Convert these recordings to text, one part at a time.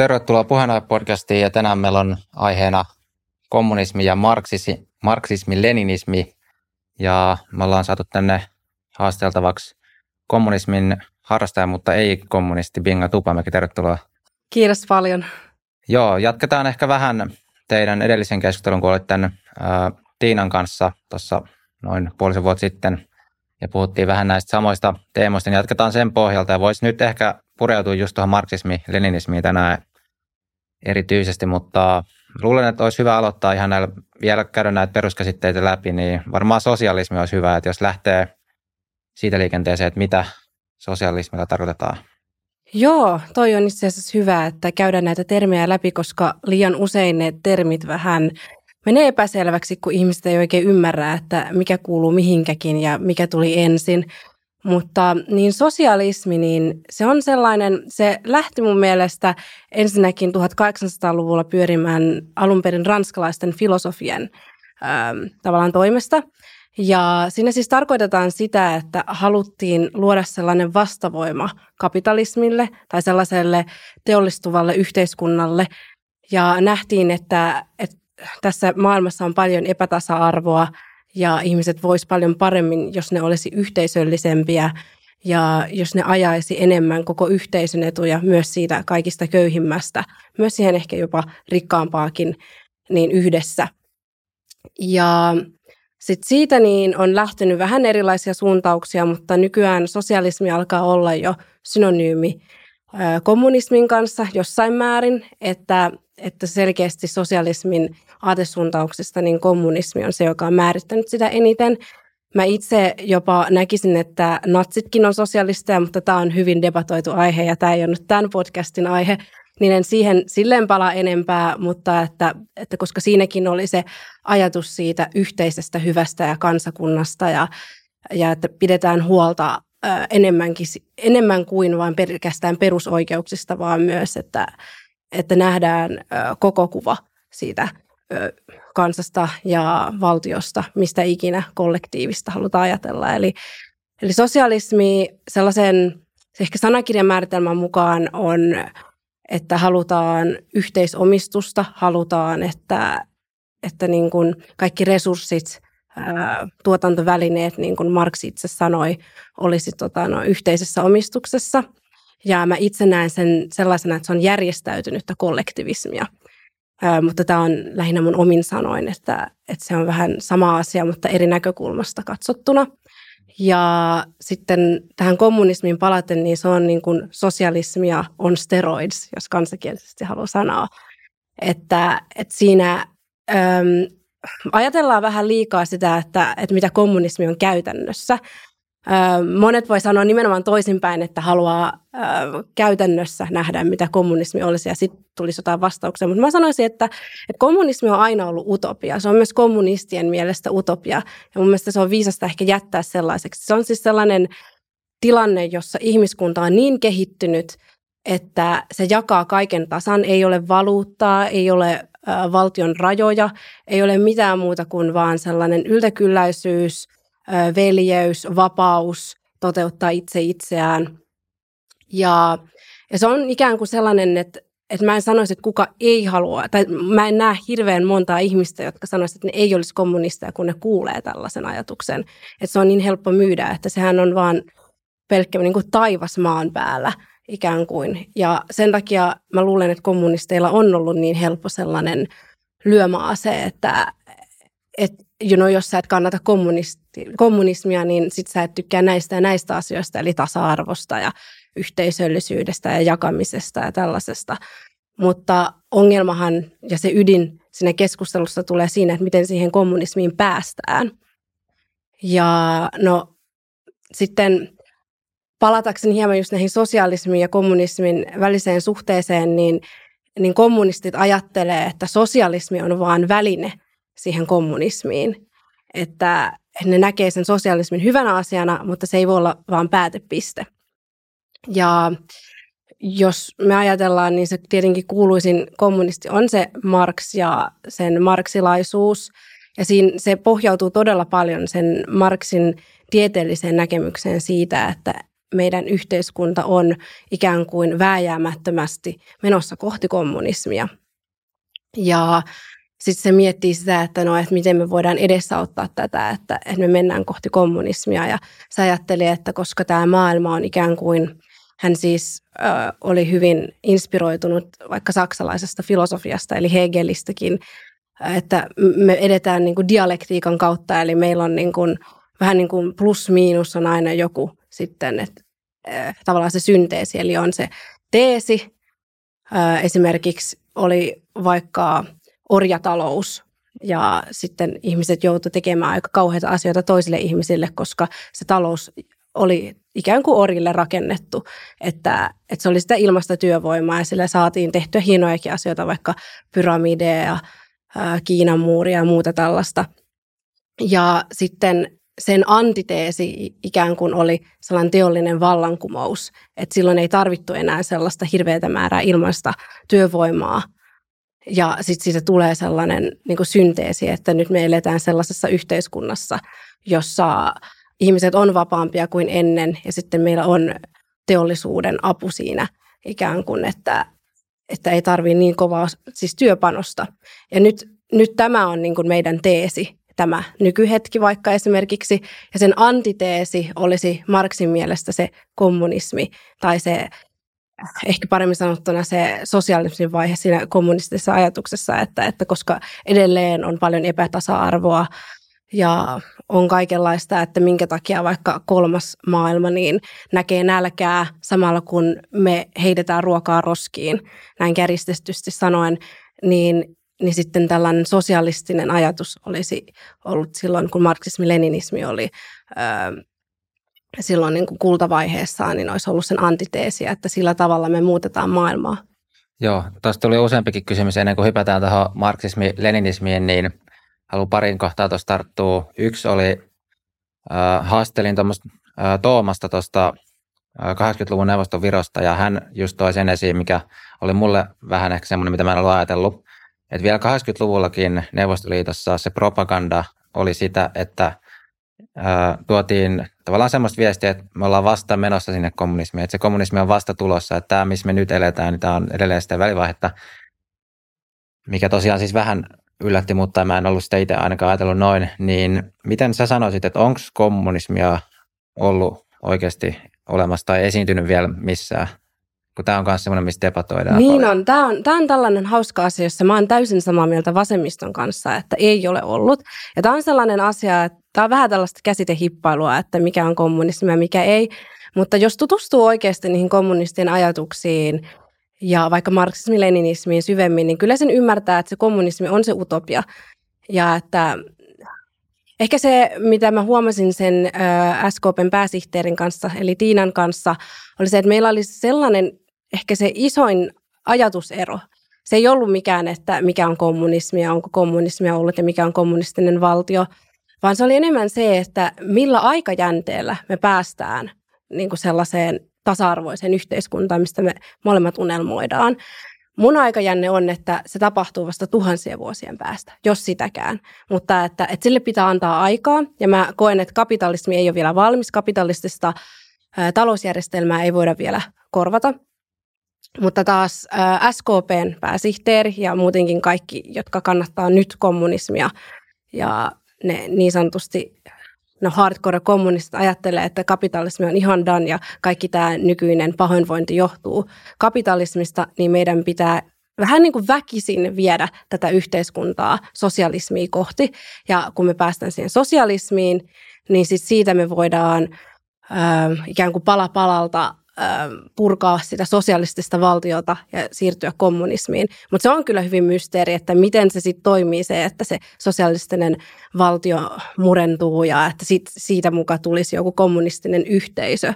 Tervetuloa puheenjohtaja-podcastiin ja tänään meillä on aiheena kommunismi ja marksismi, marksismi, leninismi ja me ollaan saatu tänne haasteltavaksi kommunismin harrastaja, mutta ei kommunisti Binga Tupamäki. Tervetuloa. Kiitos paljon. Joo, jatketaan ehkä vähän teidän edellisen keskustelun, kun olit tämän ää, Tiinan kanssa tuossa noin puolisen vuotta sitten ja puhuttiin vähän näistä samoista teemoista, niin jatketaan sen pohjalta ja voisi nyt ehkä pureutua just tuohon marksismi leninismiin tänään erityisesti, mutta luulen, että olisi hyvä aloittaa ihan näillä, vielä käydä näitä peruskäsitteitä läpi, niin varmaan sosialismi olisi hyvä, että jos lähtee siitä liikenteeseen, että mitä sosialismilla tarkoitetaan. Joo, toi on itse asiassa hyvä, että käydään näitä termejä läpi, koska liian usein ne termit vähän menee epäselväksi, kun ihmiset ei oikein ymmärrä, että mikä kuuluu mihinkäkin ja mikä tuli ensin. Mutta niin sosialismi, niin se on sellainen, se lähti mun mielestä ensinnäkin 1800-luvulla pyörimään alun perin ranskalaisten filosofien ähm, tavallaan toimesta. Ja siinä siis tarkoitetaan sitä, että haluttiin luoda sellainen vastavoima kapitalismille tai sellaiselle teollistuvalle yhteiskunnalle. Ja nähtiin, että, että tässä maailmassa on paljon epätasa-arvoa ja ihmiset vois paljon paremmin, jos ne olisi yhteisöllisempiä ja jos ne ajaisi enemmän koko yhteisön etuja myös siitä kaikista köyhimmästä, myös siihen ehkä jopa rikkaampaakin, niin yhdessä. Ja sitten siitä niin on lähtenyt vähän erilaisia suuntauksia, mutta nykyään sosialismi alkaa olla jo synonyymi kommunismin kanssa jossain määrin, että, että selkeästi sosialismin aatesuuntauksesta niin kommunismi on se, joka on määrittänyt sitä eniten. Mä itse jopa näkisin, että natsitkin on sosialisteja, mutta tämä on hyvin debatoitu aihe ja tämä ei ole nyt tämän podcastin aihe, niin en siihen silleen palaa enempää, mutta että, että koska siinäkin oli se ajatus siitä yhteisestä hyvästä ja kansakunnasta ja, ja että pidetään huolta enemmänkin, enemmän kuin vain pelkästään perusoikeuksista, vaan myös, että, että nähdään koko kuva siitä kansasta ja valtiosta, mistä ikinä kollektiivista halutaan ajatella. Eli, eli sosialismi sellaisen ehkä sanakirjan määritelmän mukaan on, että halutaan yhteisomistusta, halutaan, että, että niin kuin kaikki resurssit, tuotantovälineet, niin kuin Marx itse sanoi, olisi tota, no, yhteisessä omistuksessa. Ja mä itse näen sen sellaisena, että se on järjestäytynyttä kollektivismia – mutta tämä on lähinnä mun omin sanoin, että, että se on vähän sama asia, mutta eri näkökulmasta katsottuna. Ja sitten tähän kommunismiin palaten, niin se on niin kuin sosialismia on steroids, jos kansakielisesti haluaa sanoa. Että, että siinä äm, ajatellaan vähän liikaa sitä, että, että mitä kommunismi on käytännössä – Monet voi sanoa nimenomaan toisinpäin, että haluaa käytännössä nähdä, mitä kommunismi olisi, ja sitten tulisi jotain vastauksia. Mutta mä sanoisin, että, että kommunismi on aina ollut utopia. Se on myös kommunistien mielestä utopia, ja mun mielestä se on viisasta ehkä jättää sellaiseksi. Se on siis sellainen tilanne, jossa ihmiskunta on niin kehittynyt, että se jakaa kaiken tasan, ei ole valuuttaa, ei ole valtion rajoja, ei ole mitään muuta kuin vaan sellainen yltäkylläisyys – veljeys, vapaus toteuttaa itse itseään. Ja, ja se on ikään kuin sellainen, että, että mä en sanoisi, että kuka ei halua, tai mä en näe hirveän montaa ihmistä, jotka sanoisivat, että ne ei olisi kommunisteja, kun ne kuulee tällaisen ajatuksen. Että se on niin helppo myydä, että sehän on vaan pelkkä niin kuin taivas maan päällä ikään kuin. Ja sen takia mä luulen, että kommunisteilla on ollut niin helppo sellainen lyömäase, että, että you know, jos sä et kannata kommunismia, niin sit sä et tykkää näistä ja näistä asioista, eli tasa-arvosta ja yhteisöllisyydestä ja jakamisesta ja tällaisesta. Mutta ongelmahan ja se ydin siinä keskustelussa tulee siinä, että miten siihen kommunismiin päästään. Ja no sitten palatakseni hieman just näihin sosialismin ja kommunismin väliseen suhteeseen, niin, niin kommunistit ajattelee, että sosialismi on vain väline – siihen kommunismiin. Että ne näkee sen sosialismin hyvänä asiana, mutta se ei voi olla vaan päätepiste. Ja jos me ajatellaan, niin se tietenkin kuuluisin kommunisti on se Marx ja sen marksilaisuus. Ja siinä se pohjautuu todella paljon sen Marxin tieteelliseen näkemykseen siitä, että, meidän yhteiskunta on ikään kuin vääjäämättömästi menossa kohti kommunismia. Ja sitten se miettii sitä, että no, että miten me voidaan edesauttaa tätä, että, että me mennään kohti kommunismia. Ja se ajatteli, että koska tämä maailma on ikään kuin, hän siis ö, oli hyvin inspiroitunut vaikka saksalaisesta filosofiasta, eli Hegelistäkin, että me edetään niin kuin dialektiikan kautta, eli meillä on niin kuin, vähän niin kuin plus-miinus on aina joku sitten, että äh, tavallaan se synteesi, eli on se teesi, äh, esimerkiksi oli vaikka orjatalous, ja sitten ihmiset joutuivat tekemään aika kauheita asioita toisille ihmisille, koska se talous oli ikään kuin orille rakennettu, että, että se oli sitä ilmasta työvoimaa ja sillä saatiin tehtyä hienojakin asioita, vaikka pyramideja ja Kiinan muuria ja muuta tällaista. Ja sitten sen antiteesi ikään kuin oli sellainen teollinen vallankumous, että silloin ei tarvittu enää sellaista hirveätä määrää ilmaista työvoimaa. Ja sitten siitä tulee sellainen niin kuin synteesi, että nyt me eletään sellaisessa yhteiskunnassa, jossa ihmiset on vapaampia kuin ennen ja sitten meillä on teollisuuden apu siinä ikään kuin, että, että ei tarvitse niin kovaa siis työpanosta. Ja nyt, nyt tämä on niin kuin meidän teesi, tämä nykyhetki vaikka esimerkiksi, ja sen antiteesi olisi Marksin mielestä se kommunismi tai se ehkä paremmin sanottuna se sosiaalismin vaihe siinä kommunistisessa ajatuksessa, että, että koska edelleen on paljon epätasa-arvoa ja on kaikenlaista, että minkä takia vaikka kolmas maailma niin näkee nälkää samalla kun me heitetään ruokaa roskiin, näin kärjistetysti sanoen, niin, niin sitten tällainen sosialistinen ajatus olisi ollut silloin, kun marksismi-leninismi oli silloin niin kuin kultavaiheessaan, niin olisi ollut sen antiteesi, että sillä tavalla me muutetaan maailmaa. Joo, tuosta tuli useampikin kysymys ennen kuin hypätään tuohon marksismi-leninismiin, niin haluan parin kohtaa tuosta tarttua. Yksi oli, äh, haastelin tuommoista äh, Toomasta tuosta äh, 80-luvun neuvoston virosta ja hän just toi sen esiin, mikä oli mulle vähän ehkä semmoinen, mitä mä en ollut ajatellut. Että vielä 80-luvullakin Neuvostoliitossa se propaganda oli sitä, että ää, tuotiin tavallaan semmoista viestiä, että me ollaan vasta menossa sinne kommunismiin, että se kommunismi on vasta tulossa, että tämä, missä me nyt eletään, niin tämä on edelleen sitä välivaihetta, mikä tosiaan siis vähän yllätti, mutta mä en ollut sitä itse ainakaan ajatellut noin, niin miten sä sanoisit, että onko kommunismia ollut oikeasti olemassa tai esiintynyt vielä missään? Kun tämä on myös semmoinen, mistä debatoidaan. Niin paljon. on. Tämä, on. tämä on tällainen hauska asia, jossa mä oon täysin samaa mieltä vasemmiston kanssa, että ei ole ollut. Ja tämä on sellainen asia, että tämä on vähän tällaista käsitehippailua, että mikä on kommunismi ja mikä ei. Mutta jos tutustuu oikeasti niihin kommunistien ajatuksiin ja vaikka marksismi-leninismiin syvemmin, niin kyllä sen ymmärtää, että se kommunismi on se utopia. Ja että ehkä se, mitä mä huomasin sen SKPn pääsihteerin kanssa, eli Tiinan kanssa, oli se, että meillä oli sellainen ehkä se isoin ajatusero. Se ei ollut mikään, että mikä on kommunismia, onko kommunismia ollut ja mikä on kommunistinen valtio, vaan se oli enemmän se, että millä aikajänteellä me päästään niin kuin sellaiseen tasa-arvoiseen yhteiskuntaan, mistä me molemmat unelmoidaan. Mun aikajänne on, että se tapahtuu vasta tuhansien vuosien päästä, jos sitäkään. Mutta että, että sille pitää antaa aikaa, ja mä koen, että kapitalismi ei ole vielä valmis. Kapitalistista ää, talousjärjestelmää ei voida vielä korvata. Mutta taas ää, SKPn pääsihteeri ja muutenkin kaikki, jotka kannattaa nyt kommunismia ja ne niin sanotusti no hardcore-kommunistit ajattelee, että kapitalismi on ihan done ja kaikki tämä nykyinen pahoinvointi johtuu kapitalismista, niin meidän pitää vähän niin kuin väkisin viedä tätä yhteiskuntaa sosialismiin kohti. Ja kun me päästään siihen sosialismiin, niin sit siitä me voidaan äh, ikään kuin pala palalta purkaa sitä sosialistista valtiota ja siirtyä kommunismiin. Mutta se on kyllä hyvin mysteeri, että miten se sitten toimii se, että se sosialistinen valtio murentuu ja että sit, siitä mukaan tulisi joku kommunistinen yhteisö.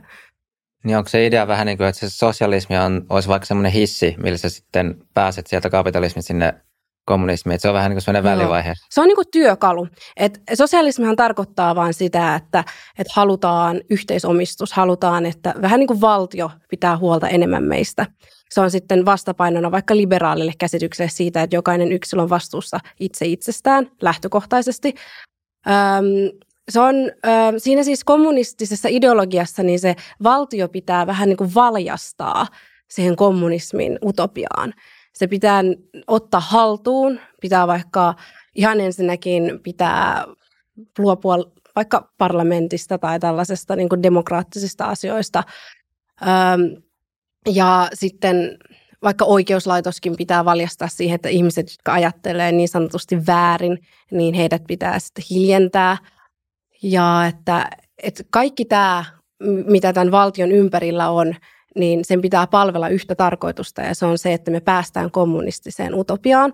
Niin onko se idea vähän niin kuin, että se sosialismi on, olisi vaikka semmoinen hissi, millä sä sitten pääset sieltä kapitalismista sinne kommunismi, että se on vähän niin kuin sellainen välivaihe. Se on niin kuin työkalu. Et sosialismihan tarkoittaa vain sitä, että, että halutaan yhteisomistus, halutaan, että vähän niin kuin valtio pitää huolta enemmän meistä. Se on sitten vastapainona vaikka liberaalille käsitykselle siitä, että jokainen yksilö on vastuussa itse itsestään lähtökohtaisesti. Öm, se on, siinä siis kommunistisessa ideologiassa niin se valtio pitää vähän niin kuin valjastaa siihen kommunismin utopiaan. Se pitää ottaa haltuun, pitää vaikka ihan ensinnäkin pitää luopua vaikka parlamentista tai tällaisesta niin kuin demokraattisista asioista. ja sitten vaikka oikeuslaitoskin pitää valjastaa siihen, että ihmiset, jotka ajattelee niin sanotusti väärin, niin heidät pitää sitten hiljentää. Ja että, että kaikki tämä, mitä tämän valtion ympärillä on, niin sen pitää palvella yhtä tarkoitusta ja se on se, että me päästään kommunistiseen utopiaan.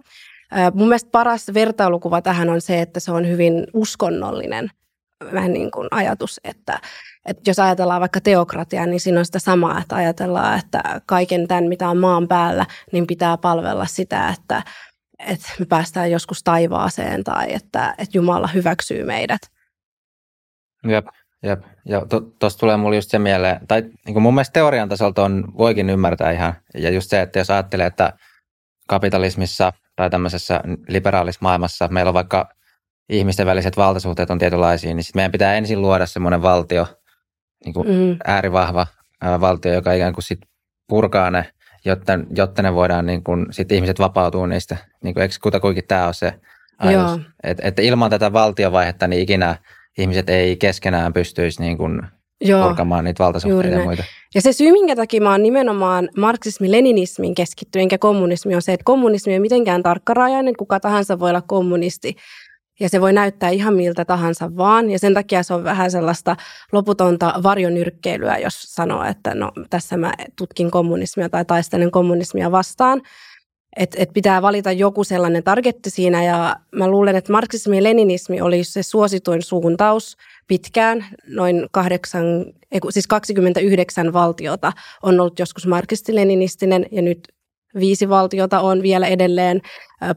Mun mielestä paras vertailukuva tähän on se, että se on hyvin uskonnollinen vähän niin kuin ajatus, että, että jos ajatellaan vaikka teokratiaa, niin siinä on sitä samaa, että ajatellaan, että kaiken tämän, mitä on maan päällä, niin pitää palvella sitä, että, että me päästään joskus taivaaseen tai että, että Jumala hyväksyy meidät. Jep, jep. Ja tuossa to, tulee mulle just se mieleen, tai niin kuin mun mielestä teorian tasolta on, voikin ymmärtää ihan, ja just se, että jos ajattelee, että kapitalismissa tai tämmöisessä liberaalissa maailmassa meillä on vaikka ihmisten väliset valtasuhteet on tietynlaisia, niin sit meidän pitää ensin luoda semmoinen valtio, niin kuin mm. äärivahva ää, valtio, joka ikään kuin sit purkaa ne, jotta, jotta ne voidaan, niin kuin, sit ihmiset vapautuu niistä. Niin kuin, eikö kutakuinkin tämä ole se ajatus? Että et ilman tätä valtiovaihetta niin ikinä ihmiset ei keskenään pystyisi niin kuin Joo, purkamaan niitä valtasuhteita ja muita. Ja se syy, minkä takia mä oon nimenomaan marksismi-leninismin keskittynyt, enkä kommunismi, on se, että kommunismi ei mitenkään tarkkarajainen, kuka tahansa voi olla kommunisti. Ja se voi näyttää ihan miltä tahansa vaan. Ja sen takia se on vähän sellaista loputonta varjonyrkkeilyä, jos sanoo, että no tässä mä tutkin kommunismia tai taistelen kommunismia vastaan. Että et pitää valita joku sellainen targetti siinä ja mä luulen, että marksismi ja leninismi oli se suosituin suuntaus pitkään. Noin kahdeksan, siis 29 valtiota on ollut joskus marksisti-leninistinen ja nyt viisi valtiota on vielä edelleen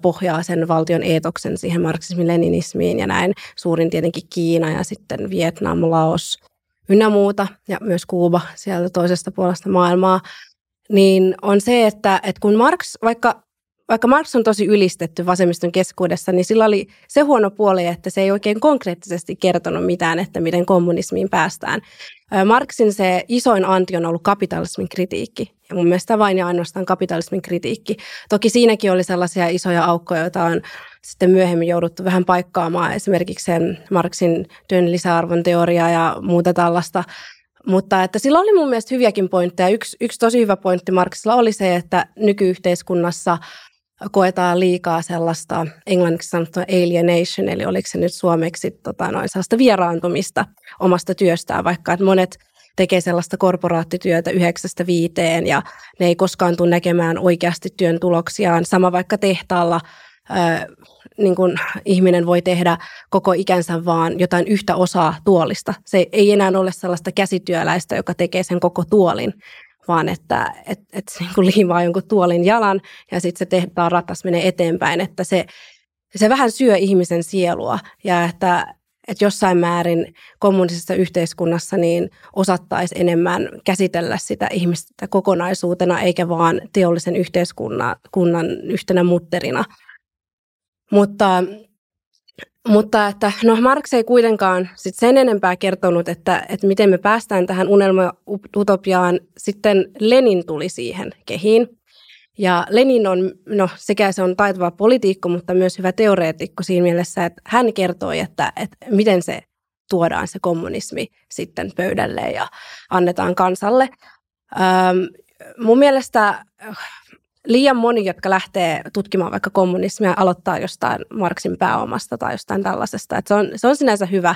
pohjaa sen valtion eetoksen siihen marksismi-leninismiin ja näin. Suurin tietenkin Kiina ja sitten Vietnam, Laos ynnä muuta ja myös Kuuba sieltä toisesta puolesta maailmaa. Niin on se, että, että kun Marx, vaikka vaikka Marx on tosi ylistetty vasemmiston keskuudessa, niin sillä oli se huono puoli, että se ei oikein konkreettisesti kertonut mitään, että miten kommunismiin päästään. Marxin se isoin anti on ollut kapitalismin kritiikki. Ja mun mielestä vain ja ainoastaan kapitalismin kritiikki. Toki siinäkin oli sellaisia isoja aukkoja, joita on sitten myöhemmin jouduttu vähän paikkaamaan. Esimerkiksi sen Marxin työn lisäarvon teoria ja muuta tällaista. Mutta että sillä oli mun mielestä hyviäkin pointteja. Yksi, yksi tosi hyvä pointti Marxilla oli se, että nykyyhteiskunnassa koetaan liikaa sellaista englanniksi sanottua alienation, eli oliko se nyt suomeksi tota, noin sellaista vieraantumista omasta työstään, vaikka että monet tekee sellaista korporaattityötä yhdeksästä viiteen ja ne ei koskaan tule näkemään oikeasti työn tuloksiaan. Sama vaikka tehtaalla niin kuin ihminen voi tehdä koko ikänsä vaan jotain yhtä osaa tuolista. Se ei enää ole sellaista käsityöläistä, joka tekee sen koko tuolin, vaan että et, et se niin kuin liimaa jonkun tuolin jalan ja sitten se tehtaan ratas menee eteenpäin, että se, se vähän syö ihmisen sielua ja että, että jossain määrin kommunistisessa yhteiskunnassa niin osattaisi enemmän käsitellä sitä ihmistä kokonaisuutena eikä vaan teollisen yhteiskunnan yhtenä mutterina. Mutta mutta että no Marx ei kuitenkaan sit sen enempää kertonut, että, että miten me päästään tähän unelma-utopiaan. Sitten Lenin tuli siihen kehiin. Ja Lenin on, no sekä se on taitava poliitikko, mutta myös hyvä teoreetikko siinä mielessä, että hän kertoi, että, että miten se tuodaan se kommunismi sitten pöydälle ja annetaan kansalle. Ähm, mun mielestä liian moni, jotka lähtee tutkimaan vaikka kommunismia, aloittaa jostain Marksin pääomasta tai jostain tällaisesta. Et se, on, se on sinänsä hyvä,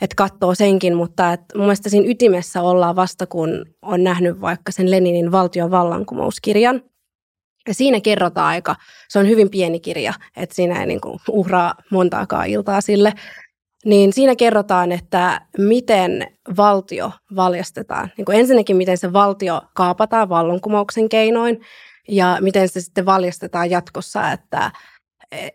että katsoo senkin, mutta et mun mielestä siinä ytimessä ollaan vasta, kun on nähnyt vaikka sen Leninin valtion vallankumouskirjan. Ja siinä kerrotaan aika, se on hyvin pieni kirja, että siinä ei niinku uhraa montaakaan iltaa sille. Niin siinä kerrotaan, että miten valtio valjastetaan. Niin ensinnäkin, miten se valtio kaapataan vallankumouksen keinoin ja miten se sitten valjastetaan jatkossa, että,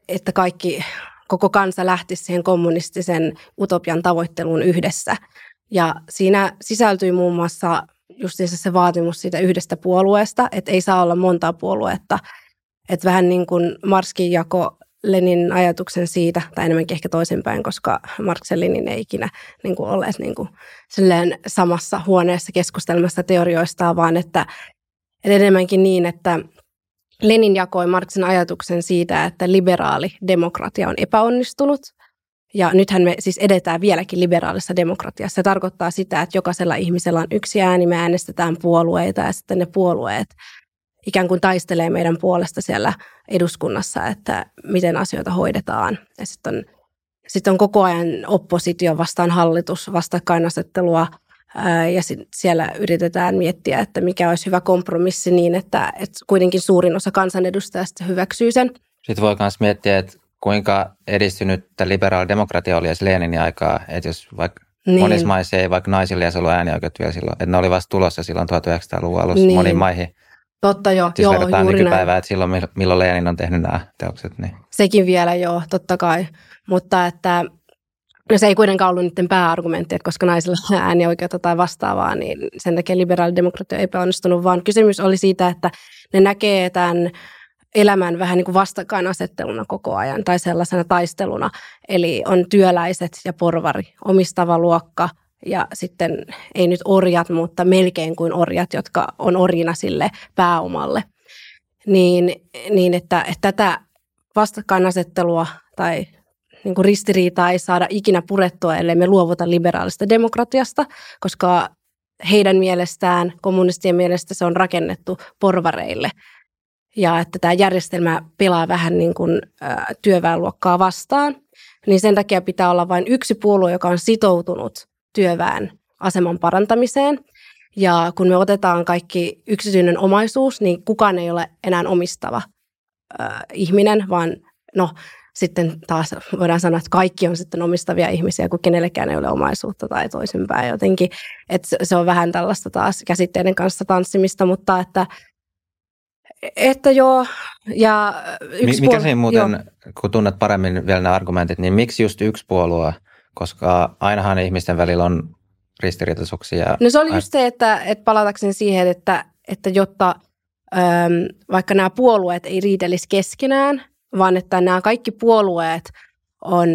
että kaikki, koko kansa lähtisi siihen kommunistisen utopian tavoitteluun yhdessä. Ja siinä sisältyi muun muassa justiinsa se vaatimus siitä yhdestä puolueesta, että ei saa olla montaa puoluetta. Että vähän niin kuin Marskin jako Lenin ajatuksen siitä, tai enemmänkin ehkä toisinpäin, koska Marx ja Lenin ei ikinä niin kuin ole niin kuin, samassa huoneessa keskustelmassa teorioistaan, vaan että, että enemmänkin niin, että Lenin jakoi Marxin ajatuksen siitä, että liberaali demokratia on epäonnistunut. Ja nythän me siis edetään vieläkin liberaalissa demokratiassa. Se tarkoittaa sitä, että jokaisella ihmisellä on yksi ääni, me äänestetään puolueita ja sitten ne puolueet ikään kuin taistelee meidän puolesta siellä eduskunnassa, että miten asioita hoidetaan. Ja sitten on, sitten on koko ajan oppositio vastaan hallitus, vastakkainasettelua ja sit siellä yritetään miettiä, että mikä olisi hyvä kompromissi niin, että, että kuitenkin suurin osa kansanedustajasta hyväksyy sen. Sitten voi myös miettiä, että kuinka edistynyt liberaali demokratia oli edes Leninin aikaa, että jos vaikka niin. monissa maissa ei vaikka naisille ei ollut äänioikeutta vielä silloin, että ne oli vasta tulossa silloin 1900-luvun alussa niin. moniin maihin. Totta joo, siis joo verrataan juuri nykypäivää, näin. että silloin milloin Lenin on tehnyt nämä teokset. Niin. Sekin vielä joo, totta kai. Mutta että No se ei kuitenkaan ollut niiden pääargumentti, että koska naisilla on äänioikeutta tai vastaavaa, niin sen takia liberaalidemokratia ei epäonnistunut, vaan kysymys oli siitä, että ne näkee tämän elämän vähän niin kuin vastakkainasetteluna koko ajan tai sellaisena taisteluna. Eli on työläiset ja porvari, omistava luokka ja sitten ei nyt orjat, mutta melkein kuin orjat, jotka on orjina sille pääomalle. Niin, niin että, että tätä vastakkainasettelua tai niin kuin ristiriitaa ei saada ikinä purettua, ellei me luovuta liberaalista demokratiasta, koska heidän mielestään, kommunistien mielestä se on rakennettu porvareille. Ja että tämä järjestelmä pelaa vähän niin kuin työväenluokkaa vastaan, niin sen takia pitää olla vain yksi puolue, joka on sitoutunut työväen aseman parantamiseen. Ja kun me otetaan kaikki yksityinen omaisuus, niin kukaan ei ole enää omistava äh, ihminen, vaan no sitten taas voidaan sanoa, että kaikki on sitten omistavia ihmisiä, kun kenellekään ei ole omaisuutta tai toisinpäin jotenkin. Että se on vähän tällaista taas käsitteiden kanssa tanssimista, mutta että, että joo. Ja yksi Mikä puol- siinä muuten, joo. kun tunnet paremmin vielä nämä argumentit, niin miksi just yksi puolue? Koska ainahan ihmisten välillä on ristiriitaisuuksia. No se oli just se, että, että palatakseni siihen, että, että jotta äm, vaikka nämä puolueet ei riidelisi keskenään, vaan että nämä kaikki puolueet on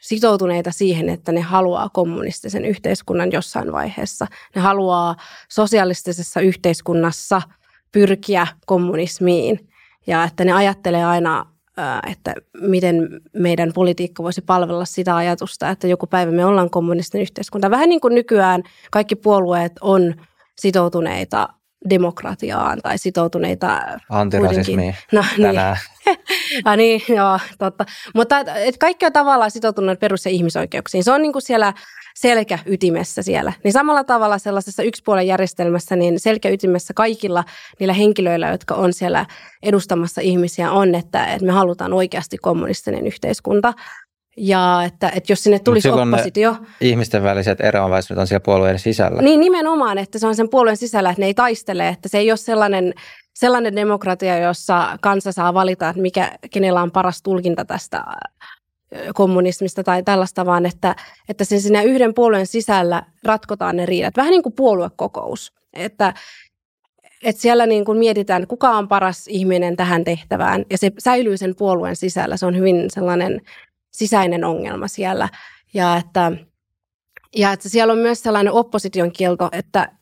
sitoutuneita siihen, että ne haluaa kommunistisen yhteiskunnan jossain vaiheessa. Ne haluaa sosialistisessa yhteiskunnassa pyrkiä kommunismiin ja että ne ajattelee aina, että miten meidän politiikka voisi palvella sitä ajatusta, että joku päivä me ollaan kommunistinen yhteiskunta. Vähän niin kuin nykyään kaikki puolueet on sitoutuneita demokratiaan tai sitoutuneita... Antirasismiin no, tänään. Niin. ah, niin, joo, totta. Mutta et kaikki on tavallaan sitoutuneet perus- ja ihmisoikeuksiin. Se on niin kuin siellä selkäytimessä siellä. Niin samalla tavalla sellaisessa yksipuolen järjestelmässä, niin selkäytimessä kaikilla niillä henkilöillä, jotka on siellä edustamassa ihmisiä, on, että, että me halutaan oikeasti kommunistinen yhteiskunta. Ja että, että jos sinne tulisi oppositio... ihmisten väliset eroavaisuudet on siellä puolueen sisällä. Niin nimenomaan, että se on sen puolueen sisällä, että ne ei taistele, että se ei ole sellainen, sellainen demokratia, jossa kansa saa valita, että mikä, kenellä on paras tulkinta tästä kommunismista tai tällaista, vaan että, että sen sinne yhden puolueen sisällä ratkotaan ne riidat. Vähän niin kuin puoluekokous, että, että siellä niin kuin mietitään, kuka on paras ihminen tähän tehtävään ja se säilyy sen puolueen sisällä. Se on hyvin sellainen sisäinen ongelma siellä. Ja että, ja että siellä on myös sellainen opposition kielto, että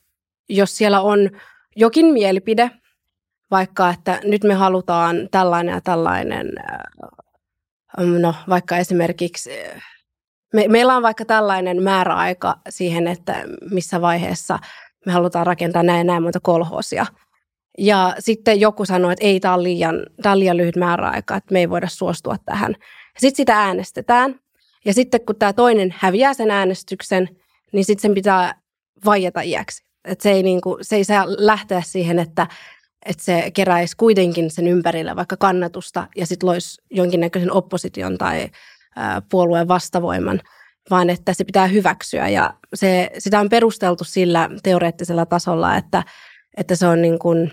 jos siellä on jokin mielipide, vaikka että nyt me halutaan tällainen ja tällainen, äh, no vaikka esimerkiksi, me, meillä on vaikka tällainen määräaika siihen, että missä vaiheessa me halutaan rakentaa näin näin monta kolhoosia. Ja sitten joku sanoo, että ei, tämä on liian, tämä on liian lyhyt määräaika, että me ei voida suostua tähän. Sitten sitä äänestetään. Ja sitten kun tämä toinen häviää sen äänestyksen, niin sitten sen pitää vaieta iäksi. Et se, ei niinku, se ei saa lähteä siihen, että, että se keräisi kuitenkin sen ympärille vaikka kannatusta ja sitten loisi jonkinnäköisen opposition tai ää, puolueen vastavoiman, vaan että se pitää hyväksyä. Ja se, sitä on perusteltu sillä teoreettisella tasolla, että, että se on niin kuin,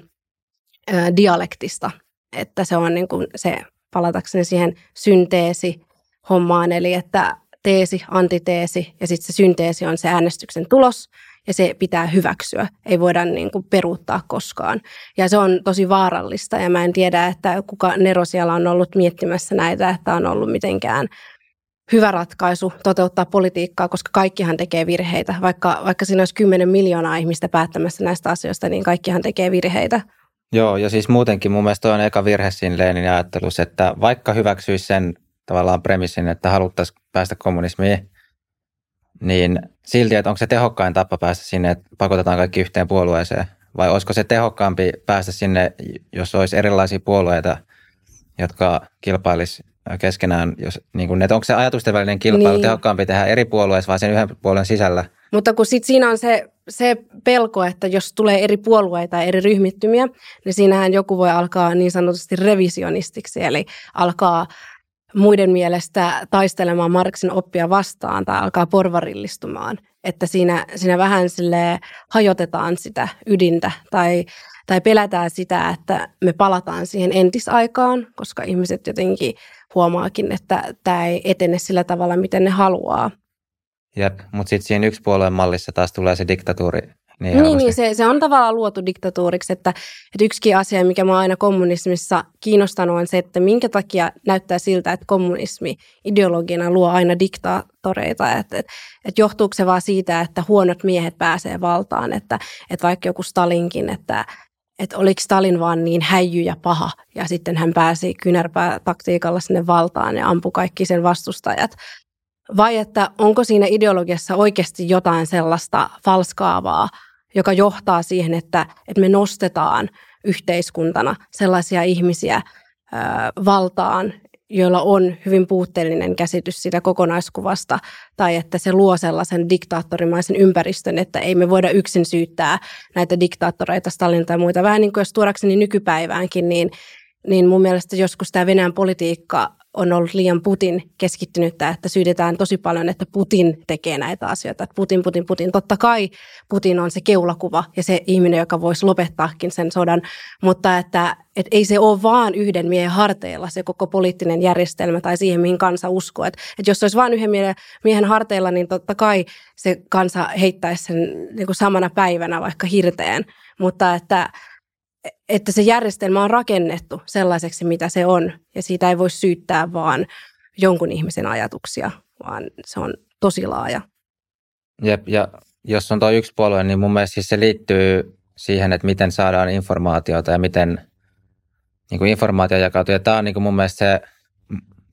dialektista, että se on niin kuin se palatakseni siihen synteesi hommaan, eli että teesi, antiteesi ja sitten se synteesi on se äänestyksen tulos ja se pitää hyväksyä. Ei voida niin kuin peruuttaa koskaan. Ja se on tosi vaarallista ja mä en tiedä, että kuka Nero siellä on ollut miettimässä näitä, että on ollut mitenkään hyvä ratkaisu toteuttaa politiikkaa, koska kaikkihan tekee virheitä. Vaikka, vaikka siinä olisi 10 miljoonaa ihmistä päättämässä näistä asioista, niin kaikkihan tekee virheitä. Joo, ja siis muutenkin mun mielestä on eka virhe siinä Lenin ajattelussa, että vaikka hyväksyisi sen tavallaan premissin, että haluttaisiin päästä kommunismiin, niin silti, että onko se tehokkain tapa päästä sinne, että pakotetaan kaikki yhteen puolueeseen, vai olisiko se tehokkaampi päästä sinne, jos olisi erilaisia puolueita, jotka kilpailisi keskenään, jos, niin kuin, että onko se ajatusten välinen kilpailu niin. tehokkaampi tehdä eri puolueissa vai sen yhden puolueen sisällä? Mutta kun sit siinä on se, se pelko, että jos tulee eri puolueita ja eri ryhmittymiä, niin siinähän joku voi alkaa niin sanotusti revisionistiksi, eli alkaa muiden mielestä taistelemaan Marksin oppia vastaan tai alkaa porvarillistumaan. Että siinä, siinä vähän sille hajotetaan sitä ydintä tai, tai pelätään sitä, että me palataan siihen entisaikaan, koska ihmiset jotenkin huomaakin, että tämä ei etene sillä tavalla, miten ne haluaa. Jep, mutta sitten siinä yksi puolueen mallissa taas tulee se diktatuuri. Niin, niin, niin se, se on tavallaan luotu diktatuuriksi, että, että yksikin asia, mikä mä aina kommunismissa kiinnostanut on se, että minkä takia näyttää siltä, että kommunismi ideologiana luo aina diktaattoreita, että, että, että johtuuko se vaan siitä, että huonot miehet pääsee valtaan, että, että vaikka joku Stalinkin, että, että oliko Stalin vaan niin häijy ja paha ja sitten hän pääsi kynärpää taktiikalla sinne valtaan ja ampui kaikki sen vastustajat. Vai että onko siinä ideologiassa oikeasti jotain sellaista falskaavaa, joka johtaa siihen, että, että me nostetaan yhteiskuntana sellaisia ihmisiä ö, valtaan, joilla on hyvin puutteellinen käsitys siitä kokonaiskuvasta, tai että se luo sellaisen diktaattorimaisen ympäristön, että ei me voida yksin syyttää näitä diktaattoreita, Stalin tai muita. Vähän niin kuin jos tuodakseni nykypäiväänkin, niin, niin mun mielestä joskus tämä Venäjän politiikka on ollut liian Putin keskittynyttä, että syydetään tosi paljon, että Putin tekee näitä asioita. Että Putin, Putin, Putin. Totta kai Putin on se keulakuva ja se ihminen, joka voisi lopettaakin sen sodan, mutta että, että ei se ole vaan yhden miehen harteilla se koko poliittinen järjestelmä tai siihen, mihin kansa uskoo. Että, että jos se olisi vain yhden miehen, miehen harteilla, niin totta kai se kansa heittäisi sen niin kuin samana päivänä vaikka hirteen. Mutta että että se järjestelmä on rakennettu sellaiseksi, mitä se on. Ja siitä ei voi syyttää vaan jonkun ihmisen ajatuksia, vaan se on tosi laaja. Jep, ja jos on tuo yksi puolue, niin mun mielestä siis se liittyy siihen, että miten saadaan informaatiota ja miten niin kuin informaatio jakautuu. Ja tämä on niin kuin mun mielestä se,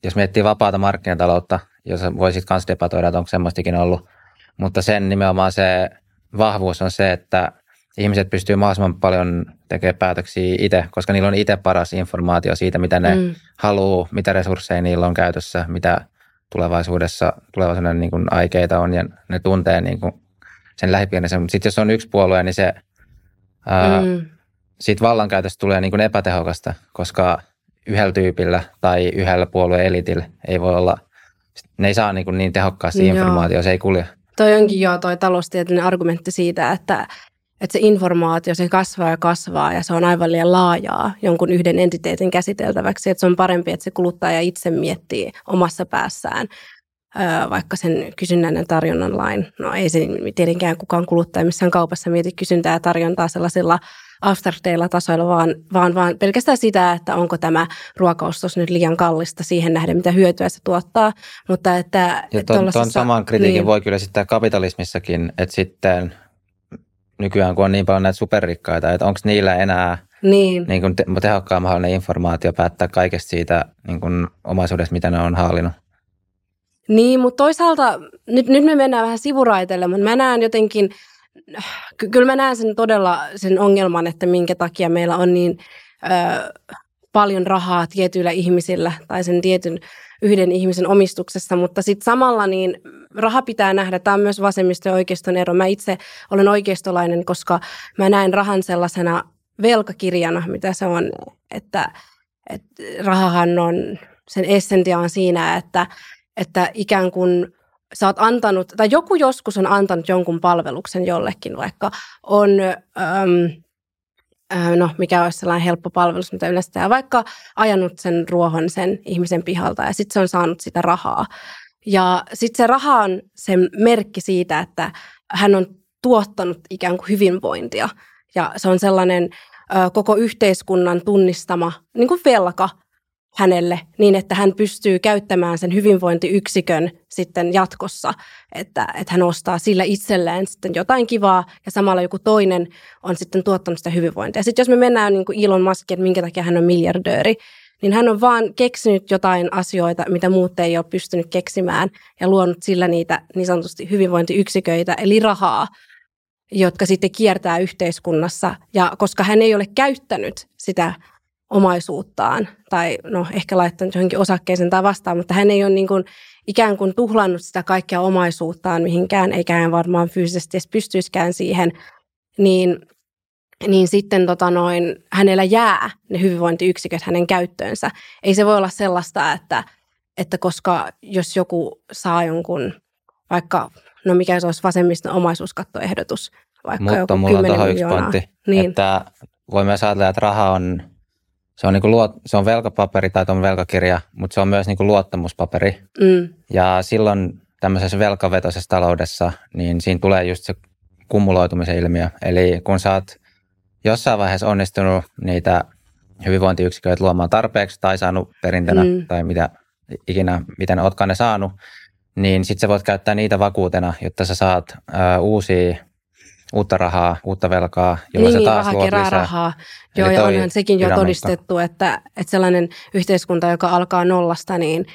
jos miettii vapaata markkinataloutta, jos voisit myös debatoida, että onko semmoistakin ollut, mutta sen nimenomaan se vahvuus on se, että ihmiset pystyy mahdollisimman paljon tekemään päätöksiä itse, koska niillä on itse paras informaatio siitä, mitä ne mm. haluaa, mitä resursseja niillä on käytössä, mitä tulevaisuudessa tulevaisuuden niin kuin aikeita on ja ne tuntee niin kuin sen lähipiirinsä. Mutta sitten jos on yksi puolue, niin se ää, mm. siitä vallankäytöstä tulee niin kuin epätehokasta, koska yhdellä tyypillä tai yhdellä puolueen elitillä ei voi olla, ne ei saa niin, kuin niin tehokkaasti informaatiota, se ei kulje. Toi onkin jo toi taloustieteellinen argumentti siitä, että, että se informaatio, se kasvaa ja kasvaa ja se on aivan liian laajaa jonkun yhden entiteetin käsiteltäväksi, että se on parempi, että se kuluttaja itse miettii omassa päässään vaikka sen kysynnän ja tarjonnan lain. No ei se tietenkään kukaan kuluttaja missään kaupassa mieti kysyntää ja tarjontaa sellaisilla abstrakteilla tasoilla, vaan, vaan, vaan pelkästään sitä, että onko tämä ruokaostos nyt liian kallista siihen nähden, mitä hyötyä se tuottaa. Mutta että, ja tuon, tuon saman kritiikin niin, voi kyllä esittää kapitalismissakin, että sitten nykyään, kun on niin paljon näitä superrikkaita, että onko niillä enää niin. Niin kuin te- tehokkaan mahdollinen informaatio päättää kaikesta siitä niin kuin omaisuudesta, mitä ne on haalinut. Niin, mutta toisaalta nyt, nyt me mennään vähän sivuraitelle, mutta mä näen jotenkin, ky- kyllä mä näen sen todella sen ongelman, että minkä takia meillä on niin ö, paljon rahaa tietyillä ihmisillä tai sen tietyn yhden ihmisen omistuksessa, mutta sitten samalla niin raha pitää nähdä, tämä on myös vasemmisto- ja oikeiston ero. Mä itse olen oikeistolainen, koska mä näen rahan sellaisena velkakirjana, mitä se on, että, että rahahan on, sen essentia on siinä, että, että ikään kuin sä oot antanut, tai joku joskus on antanut jonkun palveluksen jollekin, vaikka on... Äm, no mikä olisi sellainen helppo palvelus, mitä yleensä tehdään, vaikka ajanut sen ruohon sen ihmisen pihalta ja sitten se on saanut sitä rahaa. Ja sitten se raha on se merkki siitä, että hän on tuottanut ikään kuin hyvinvointia. Ja se on sellainen ö, koko yhteiskunnan tunnistama niin kuin velka hänelle niin, että hän pystyy käyttämään sen hyvinvointiyksikön sitten jatkossa, että, että hän ostaa sillä itselleen sitten jotain kivaa ja samalla joku toinen on sitten tuottanut sitä hyvinvointia. Sitten jos me mennään niin kuin Elon Muskiin, että minkä takia hän on miljardööri, niin hän on vaan keksinyt jotain asioita, mitä muut ei ole pystynyt keksimään ja luonut sillä niitä niin sanotusti hyvinvointiyksiköitä, eli rahaa, jotka sitten kiertää yhteiskunnassa. Ja koska hän ei ole käyttänyt sitä omaisuuttaan tai no ehkä laittanut johonkin osakkeeseen tai vastaan, mutta hän ei ole niin kuin ikään kuin tuhlannut sitä kaikkea omaisuuttaan mihinkään, eikä hän varmaan fyysisesti edes pystyisikään siihen, niin, niin sitten tota noin, hänellä jää ne hyvinvointiyksiköt hänen käyttöönsä. Ei se voi olla sellaista, että, että koska jos joku saa jonkun vaikka, no mikä se olisi vasemmiston omaisuuskattoehdotus, vaikka Mutta joku mulla on 10 tuohon yksi pointti, Niin. että voi myös ajatella, että raha on, se on, niin kuin luot, se on velkapaperi tai on velkakirja, mutta se on myös niin kuin luottamuspaperi. Mm, Ja silloin tämmöisessä velkavetoisessa taloudessa, niin siinä tulee just se kumuloitumisen ilmiö. Eli kun sä oot jossain vaiheessa onnistunut niitä hyvinvointiyksiköitä luomaan tarpeeksi tai saanut perintönä Mm. tai mitä ikinä, miten ootkaan ne saanut, niin sitten sä voit käyttää niitä vakuutena, jotta sä saat ö, uusia, uutta rahaa, uutta velkaa, jolla niin, sä taas raha luot kerää lisää. rahaa. Eli Joo, ja onhan sekin jo dynamiikka. todistettu, että, että sellainen yhteiskunta, joka alkaa nollasta, niin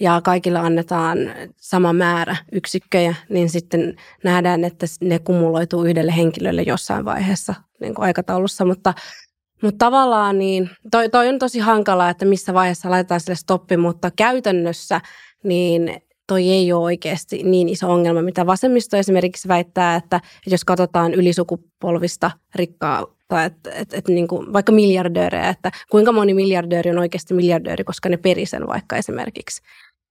ja kaikille annetaan sama määrä yksikköjä, niin sitten nähdään, että ne kumuloituu yhdelle henkilölle jossain vaiheessa niin kuin aikataulussa, mutta mutta tavallaan niin, toi, toi on tosi hankalaa, että missä vaiheessa laitetaan sille stoppi, mutta käytännössä niin toi ei ole oikeasti niin iso ongelma, mitä vasemmisto esimerkiksi väittää, että, jos katsotaan ylisukupolvista rikkaa tai että et, et niin kuin vaikka miljardöörejä, että kuinka moni miljardööri on oikeasti miljardööri, koska ne peri sen vaikka esimerkiksi,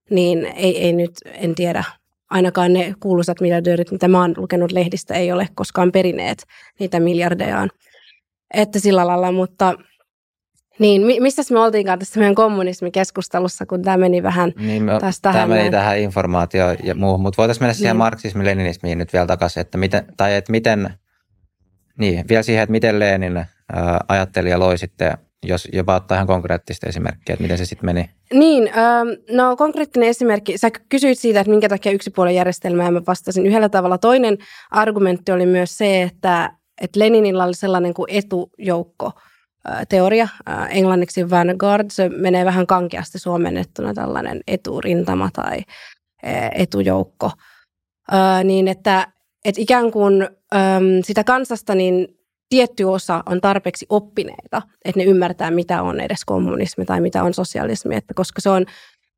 niin ei, ei nyt, en tiedä, ainakaan ne kuuluisat miljardöörit, mitä mä oon lukenut lehdistä, ei ole koskaan perineet niitä miljardejaan. Että sillä lailla, mutta niin, mi- missä me oltiinkaan tässä meidän kommunismikeskustelussa, kun tämä meni vähän Niin me, taas tämä tähän meni näin. tähän informaatioon ja muuhun, mutta voitaisiin mennä siihen Niin. marksismi-leninismiin nyt vielä takaisin, että miten, tai että miten, niin vielä siihen, että miten Lenin ajatteli ja loi sitten, jos jopa ottaa ihan konkreettista esimerkkiä, että miten se sitten meni. Niin, ähm, no konkreettinen esimerkki. Sä kysyit siitä, että minkä takia yksipuolen järjestelmää mä vastasin yhdellä tavalla. Toinen argumentti oli myös se, että, että Leninillä oli sellainen kuin etujoukko äh, teoria, äh, englanniksi vanguard, se menee vähän kankeasti suomennettuna tällainen eturintama tai äh, etujoukko, niin että, että ikään kuin ähm, sitä kansasta niin tietty osa on tarpeeksi oppineita, että ne ymmärtää, mitä on edes kommunismi tai mitä on sosialismi, että koska se on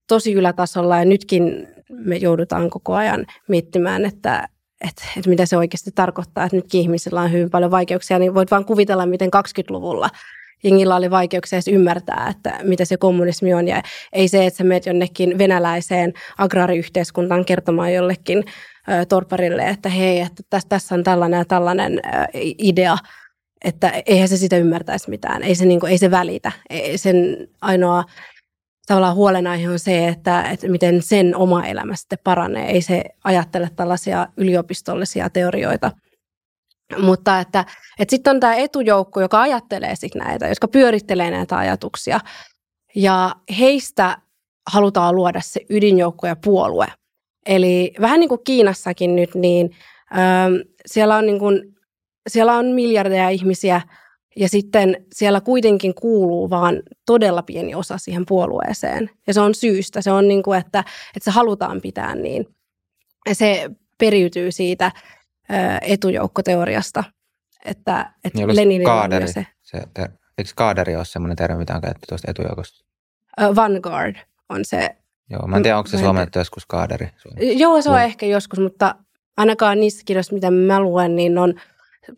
tosi ylätasolla ja nytkin me joudutaan koko ajan miettimään, että, että, että mitä se oikeasti tarkoittaa, että nytkin ihmisillä on hyvin paljon vaikeuksia, niin voit vaan kuvitella, miten 20-luvulla jengillä oli vaikeuksia edes ymmärtää, että mitä se kommunismi on. Ja ei se, että sä meet jonnekin venäläiseen agraariyhteiskuntaan kertomaan jollekin torparille, että hei, että tässä, on tällainen ja tällainen idea, että eihän se sitä ymmärtäisi mitään, ei se, niin kuin, ei se välitä. Ei, sen ainoa tavallaan huolenaihe on se, että, että miten sen oma elämä sitten paranee. Ei se ajattele tällaisia yliopistollisia teorioita. Mutta että, että sitten on tämä etujoukko, joka ajattelee sit näitä, jotka pyörittelee näitä ajatuksia. Ja heistä halutaan luoda se ydinjoukko ja puolue. Eli vähän niin kuin Kiinassakin nyt, niin ähm, siellä on niin kuin siellä on miljardeja ihmisiä ja sitten siellä kuitenkin kuuluu vaan todella pieni osa siihen puolueeseen. Ja se on syystä. Se on niin kuin, että, että se halutaan pitää niin. Ja se periytyy siitä ö, etujoukkoteoriasta, että, että Niin Leninillä on kaaderi, se se, te, eikö kaaderi ole semmoinen termi, mitä on käytetty tuosta etujoukosta? ö, vanguard on se. Joo, mä en tiedä, onko se suomennettu joskus kaaderi. Joo, se on Joo. ehkä joskus, mutta ainakaan niissä kirjoissa, mitä mä luen, niin on,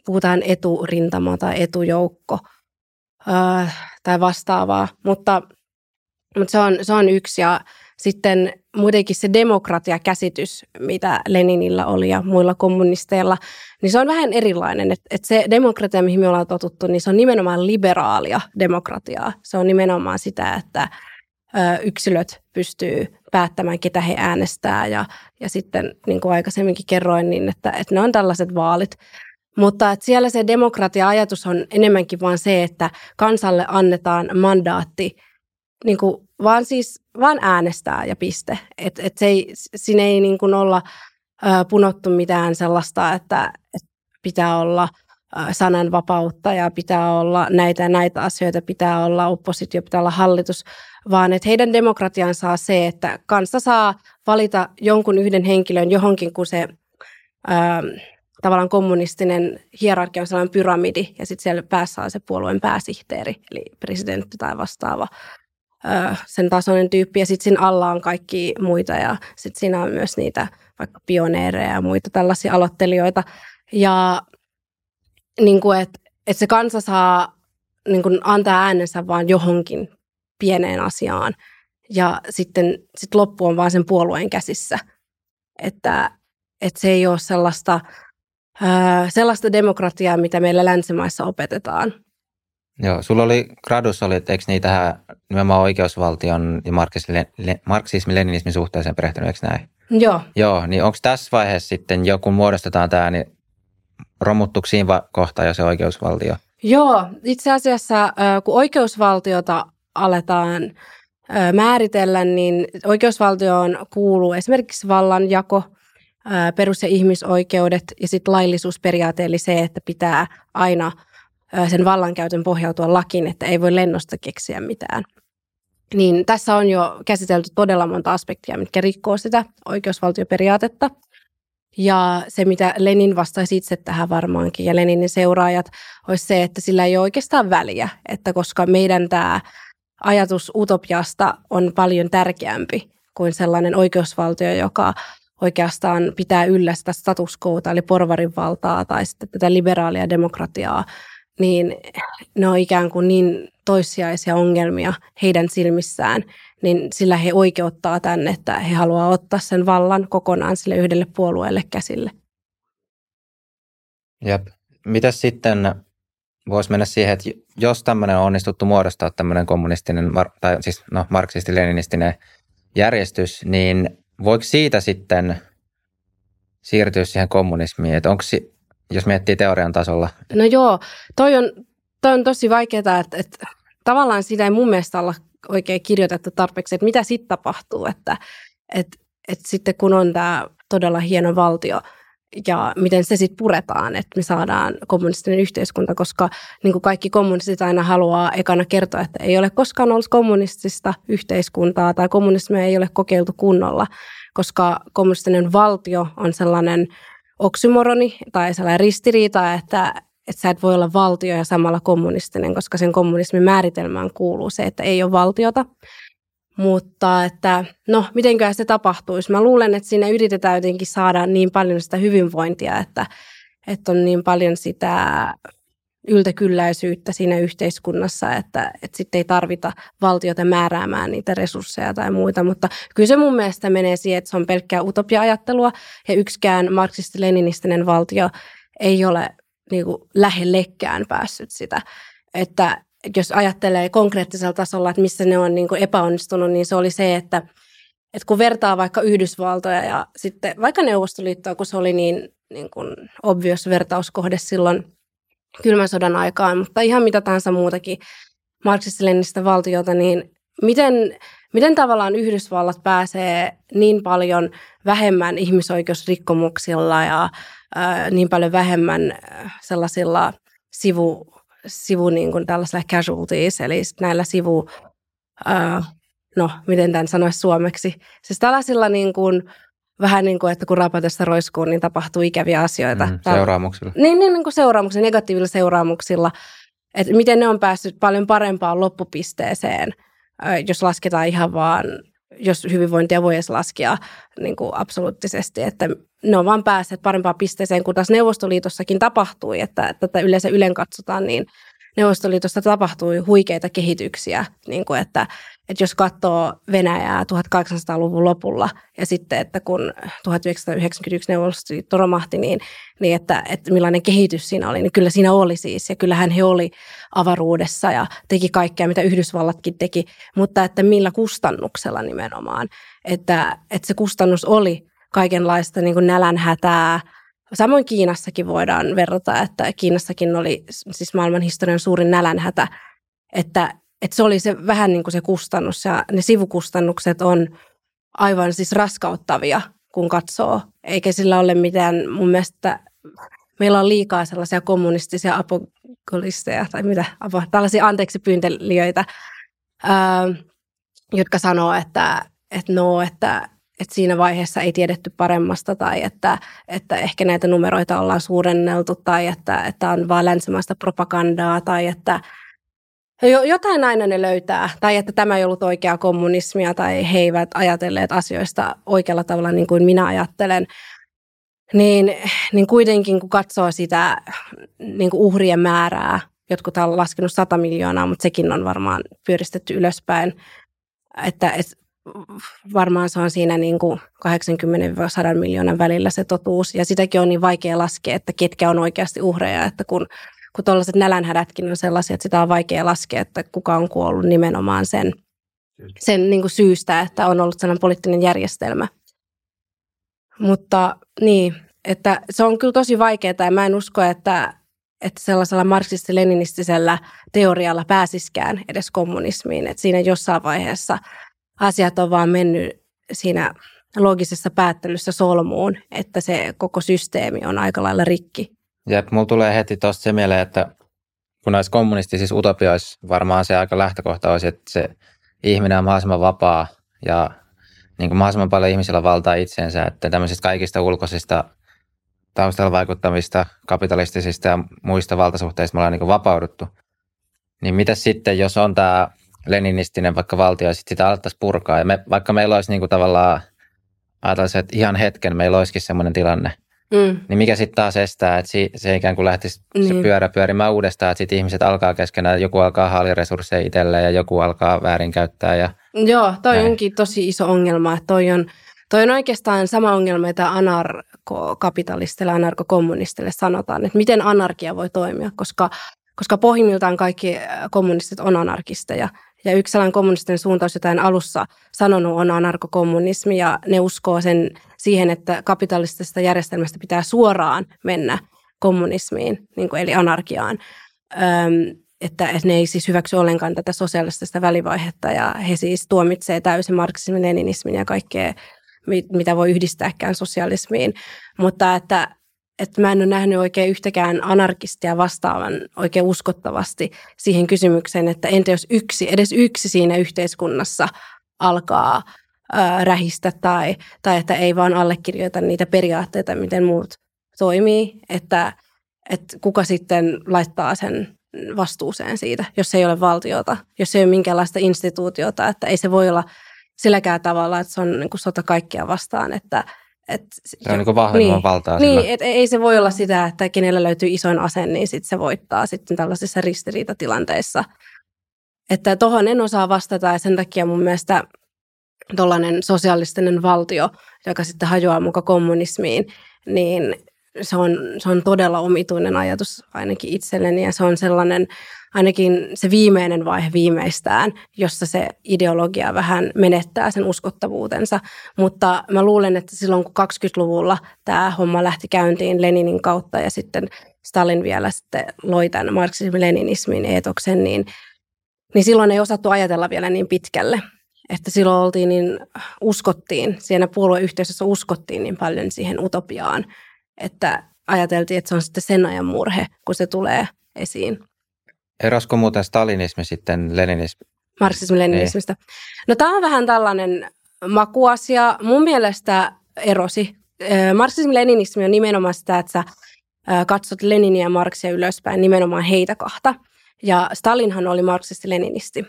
puhutaan eturintama tai etujoukko öö, tai vastaavaa. Mutta, mutta se, on, se on yksi ja sitten muutenkin se demokratiakäsitys, mitä Leninillä oli ja muilla kommunisteilla, niin se on vähän erilainen. Että et se demokratia, mihin me ollaan totuttu, niin se on nimenomaan liberaalia demokratiaa. Se on nimenomaan sitä, että yksilöt pystyy päättämään, ketä he äänestää. Ja, ja sitten, niin kuin aikaisemminkin kerroin, niin että, että ne on tällaiset vaalit. Mutta että siellä se demokratia-ajatus on enemmänkin vaan se, että kansalle annetaan mandaatti niin kuin vaan siis vaan äänestää ja piste. Et, et se ei, siinä ei niin kuin olla ö, punottu mitään sellaista, että, että pitää olla – sananvapautta ja pitää olla näitä ja näitä asioita, pitää olla oppositio, pitää olla hallitus, vaan että heidän demokratiansa on se, että kansa saa valita jonkun yhden henkilön johonkin, kun se ää, tavallaan kommunistinen hierarkia on sellainen pyramidi ja sitten siellä päässä on se puolueen pääsihteeri, eli presidentti tai vastaava ää, sen tasoinen tyyppi ja sitten siinä alla on kaikki muita ja sitten siinä on myös niitä vaikka pioneereja ja muita tällaisia aloittelijoita ja niin kuin, että, että se kansa saa niin kuin antaa äänensä vaan johonkin pieneen asiaan. Ja sitten sit loppu on vaan sen puolueen käsissä. Että, että se ei ole sellaista, ää, sellaista demokratiaa, mitä meillä länsimaissa opetetaan. Joo, sulla oli gradussa, oli, eikö niitä tähän nimenomaan oikeusvaltion ja marksismi-leninismin suhteeseen perehtynyt, eikö näin? Joo. Joo, niin onko tässä vaiheessa sitten, jo kun muodostetaan tämä, niin romuttuiko siinä kohtaa jo se oikeusvaltio? Joo, itse asiassa kun oikeusvaltiota aletaan määritellä, niin oikeusvaltioon kuuluu esimerkiksi vallanjako, perus- ja ihmisoikeudet ja sitten laillisuusperiaate, eli se, että pitää aina sen vallankäytön pohjautua lakiin, että ei voi lennosta keksiä mitään. Niin tässä on jo käsitelty todella monta aspektia, mitkä rikkoo sitä oikeusvaltioperiaatetta. Ja se, mitä Lenin vastaisi itse tähän varmaankin ja Leninin seuraajat, olisi se, että sillä ei ole oikeastaan väliä, että koska meidän tämä ajatus utopiasta on paljon tärkeämpi kuin sellainen oikeusvaltio, joka oikeastaan pitää yllä sitä status quota, eli porvarin valtaa tai sitten tätä liberaalia demokratiaa, niin ne on ikään kuin niin toissijaisia ongelmia heidän silmissään, niin sillä he oikeuttaa tänne, että he haluaa ottaa sen vallan kokonaan sille yhdelle puolueelle käsille. Jep. Mitäs sitten voisi mennä siihen, että jos tämmöinen on onnistuttu muodostaa tämmöinen kommunistinen, tai siis no, marksisti-leninistinen järjestys, niin voiko siitä sitten siirtyä siihen kommunismiin? Että onko, jos miettii teorian tasolla? No joo, toi on, toi on tosi vaikeaa, että, että tavallaan siitä ei mun mielestä olla oikein kirjoitettu tarpeeksi, että mitä sitten tapahtuu, että, että, että sitten kun on tämä todella hieno valtio ja miten se sitten puretaan, että me saadaan kommunistinen yhteiskunta, koska niin kuin kaikki kommunistit aina haluaa ekana kertoa, että ei ole koskaan ollut kommunistista yhteiskuntaa tai kommunismia ei ole kokeiltu kunnolla, koska kommunistinen valtio on sellainen oksymoroni tai sellainen ristiriita, että että sä et voi olla valtio ja samalla kommunistinen, koska sen kommunismin määritelmään kuuluu se, että ei ole valtiota. Mutta että no, mitenkään se tapahtuisi. Mä luulen, että siinä yritetään jotenkin saada niin paljon sitä hyvinvointia, että, että on niin paljon sitä yltäkylläisyyttä siinä yhteiskunnassa, että, että sitten ei tarvita valtiota määräämään niitä resursseja tai muita, mutta kyllä se mun mielestä menee siihen, että se on pelkkää utopia-ajattelua ja yksikään marksisti-leninistinen valtio ei ole niin kuin lähellekään päässyt sitä. Että jos ajattelee konkreettisella tasolla, että missä ne on niin kuin epäonnistunut, niin se oli se, että, että kun vertaa vaikka Yhdysvaltoja ja sitten vaikka Neuvostoliittoa, kun se oli niin, niin kuin obvious vertauskohde silloin kylmän sodan aikaan, mutta ihan mitä tahansa muutakin marksistilennistä valtiota, niin miten, miten tavallaan Yhdysvallat pääsee niin paljon vähemmän ihmisoikeusrikkomuksilla ja niin paljon vähemmän sellaisilla sivu, sivu niin kuin tällaisilla casualties, eli näillä sivu, ää, no miten tämän sanoisi suomeksi, siis tällaisilla niin kuin, vähän niin kuin, että kun rapatessa roiskuu, niin tapahtuu ikäviä asioita. Mm, seuraamuksilla. Niin, niin, niin kuin seuraamuksilla, negatiivisilla seuraamuksilla, että miten ne on päässyt paljon parempaan loppupisteeseen, jos lasketaan ihan vaan jos hyvinvointia voi edes laskea niin kuin absoluuttisesti, että ne on vaan päässeet parempaan pisteeseen kuin taas Neuvostoliitossakin tapahtui, että tätä yleensä ylen katsotaan, niin Neuvostoliitosta tapahtui huikeita kehityksiä, niin kuin että, että jos katsoo Venäjää 1800-luvun lopulla ja sitten, että kun 1991 Neuvostoliitto romahti, niin, niin että, että millainen kehitys siinä oli, niin kyllä siinä oli siis. Ja kyllähän he oli avaruudessa ja teki kaikkea, mitä Yhdysvallatkin teki, mutta että millä kustannuksella nimenomaan. Että, että se kustannus oli kaikenlaista niin kuin nälänhätää, Samoin Kiinassakin voidaan verrata, että Kiinassakin oli siis maailman historian suurin nälänhätä, että, että se oli se vähän niin kuin se kustannus ja ne sivukustannukset on aivan siis raskauttavia, kun katsoo, eikä sillä ole mitään mun mielestä, meillä on liikaa sellaisia kommunistisia apokolisteja tai mitä, tällaisia anteeksi pyyntelijöitä, ää, jotka sanoo, että, että no, että että siinä vaiheessa ei tiedetty paremmasta tai että, että ehkä näitä numeroita ollaan suurenneltu tai että, että on vaan länsimaista propagandaa tai että jotain aina ne löytää tai että tämä ei ollut oikeaa kommunismia tai he eivät ajatelleet asioista oikealla tavalla niin kuin minä ajattelen. Niin, niin kuitenkin kun katsoo sitä niin kuin uhrien määrää, jotkut on laskenut 100 miljoonaa, mutta sekin on varmaan pyöristetty ylöspäin, että, että varmaan se on siinä niin kuin 80-100 miljoonan välillä se totuus. Ja sitäkin on niin vaikea laskea, että ketkä on oikeasti uhreja, että kun, kun tuollaiset nälänhädätkin on sellaisia, että sitä on vaikea laskea, että kuka on kuollut nimenomaan sen, sen niin kuin syystä, että on ollut sellainen poliittinen järjestelmä. Mutta niin, että se on kyllä tosi vaikeaa ja mä en usko, että, että sellaisella marksisti-leninistisellä teorialla pääsiskään edes kommunismiin. Että siinä jossain vaiheessa – asiat on vaan mennyt siinä logisessa päättelyssä solmuun, että se koko systeemi on aika lailla rikki. Jep, mulla tulee heti tuosta se mieleen, että kun näissä kommunistisissa utopioissa varmaan se aika lähtökohta olisi, että se ihminen on mahdollisimman vapaa ja niin kuin mahdollisimman paljon ihmisillä valtaa itseensä, että tämmöisistä kaikista ulkoisista taustalla vaikuttamista, kapitalistisista ja muista valtasuhteista me ollaan niin vapauduttu. Niin mitä sitten, jos on tämä leninistinen vaikka valtio ja sitten sitä alettaisiin purkaa. Ja me, vaikka meillä olisi niin kuin tavallaan, ajatellaan, että ihan hetken meillä olisikin sellainen tilanne, mm. niin mikä sitten taas estää, että se, se ikään kuin lähtisi niin. se pyörä pyörimään uudestaan, että sitten ihmiset alkaa keskenään, joku alkaa haaliresursseja itselleen ja joku alkaa väärinkäyttää. Ja Joo, toi näin. onkin tosi iso ongelma, että toi on, toi on oikeastaan sama ongelma, että anarkokapitalisteille, anarkokommunisteille sanotaan, että miten anarkia voi toimia, koska koska pohjimmiltaan kaikki kommunistit on anarkisteja. Ja yksi sellainen kommunistinen suuntaus, jota en alussa sanonut, on anarkokommunismi ja ne uskoo sen siihen, että kapitalistisesta järjestelmästä pitää suoraan mennä kommunismiin, niin kuin eli anarkiaan. Öm, että, ne ei siis hyväksy ollenkaan tätä sosiaalista välivaihetta ja he siis tuomitsee täysin marksismin, leninismin ja kaikkea, mitä voi yhdistääkään sosialismiin. Mutta että että mä en ole nähnyt oikein yhtäkään anarkistia vastaavan oikein uskottavasti siihen kysymykseen, että entä jos yksi, edes yksi siinä yhteiskunnassa alkaa rähistä tai, tai että ei vaan allekirjoita niitä periaatteita, miten muut toimii, että, että kuka sitten laittaa sen vastuuseen siitä, jos ei ole valtiota, jos ei ole minkäänlaista instituutiota, että ei se voi olla silläkään tavalla, että se on niin kuin sota kaikkia vastaan, että – et, se on niin vahvemman niin, valtaa. Niin, et ei se voi olla sitä, että kenellä löytyy isoin ase, niin sit se voittaa sitten tällaisissa ristiriitatilanteissa. Että tuohon en osaa vastata ja sen takia mun mielestä tuollainen sosialistinen valtio, joka sitten hajoaa muka kommunismiin, niin se on, se on todella omituinen ajatus ainakin itselleni ja se on sellainen ainakin se viimeinen vaihe viimeistään, jossa se ideologia vähän menettää sen uskottavuutensa. Mutta mä luulen, että silloin kun 20-luvulla tämä homma lähti käyntiin Leninin kautta ja sitten Stalin vielä sitten loi tämän marksismin-leninismin eetoksen, niin, niin silloin ei osattu ajatella vielä niin pitkälle. Että silloin oltiin niin, uskottiin, siinä puolueyhteisössä uskottiin niin paljon siihen utopiaan, että ajateltiin, että se on sitten sen ajan murhe, kun se tulee esiin. Erosko muuten stalinismi sitten leninismi? Marksismi-leninismistä. Niin. No tämä on vähän tällainen makuasia. Mun mielestä erosi. Marksismi-leninismi on nimenomaan sitä, että sä katsot Leninia ja Marksia ylöspäin, nimenomaan heitä kahta. Ja Stalinhan oli marksisti-leninisti.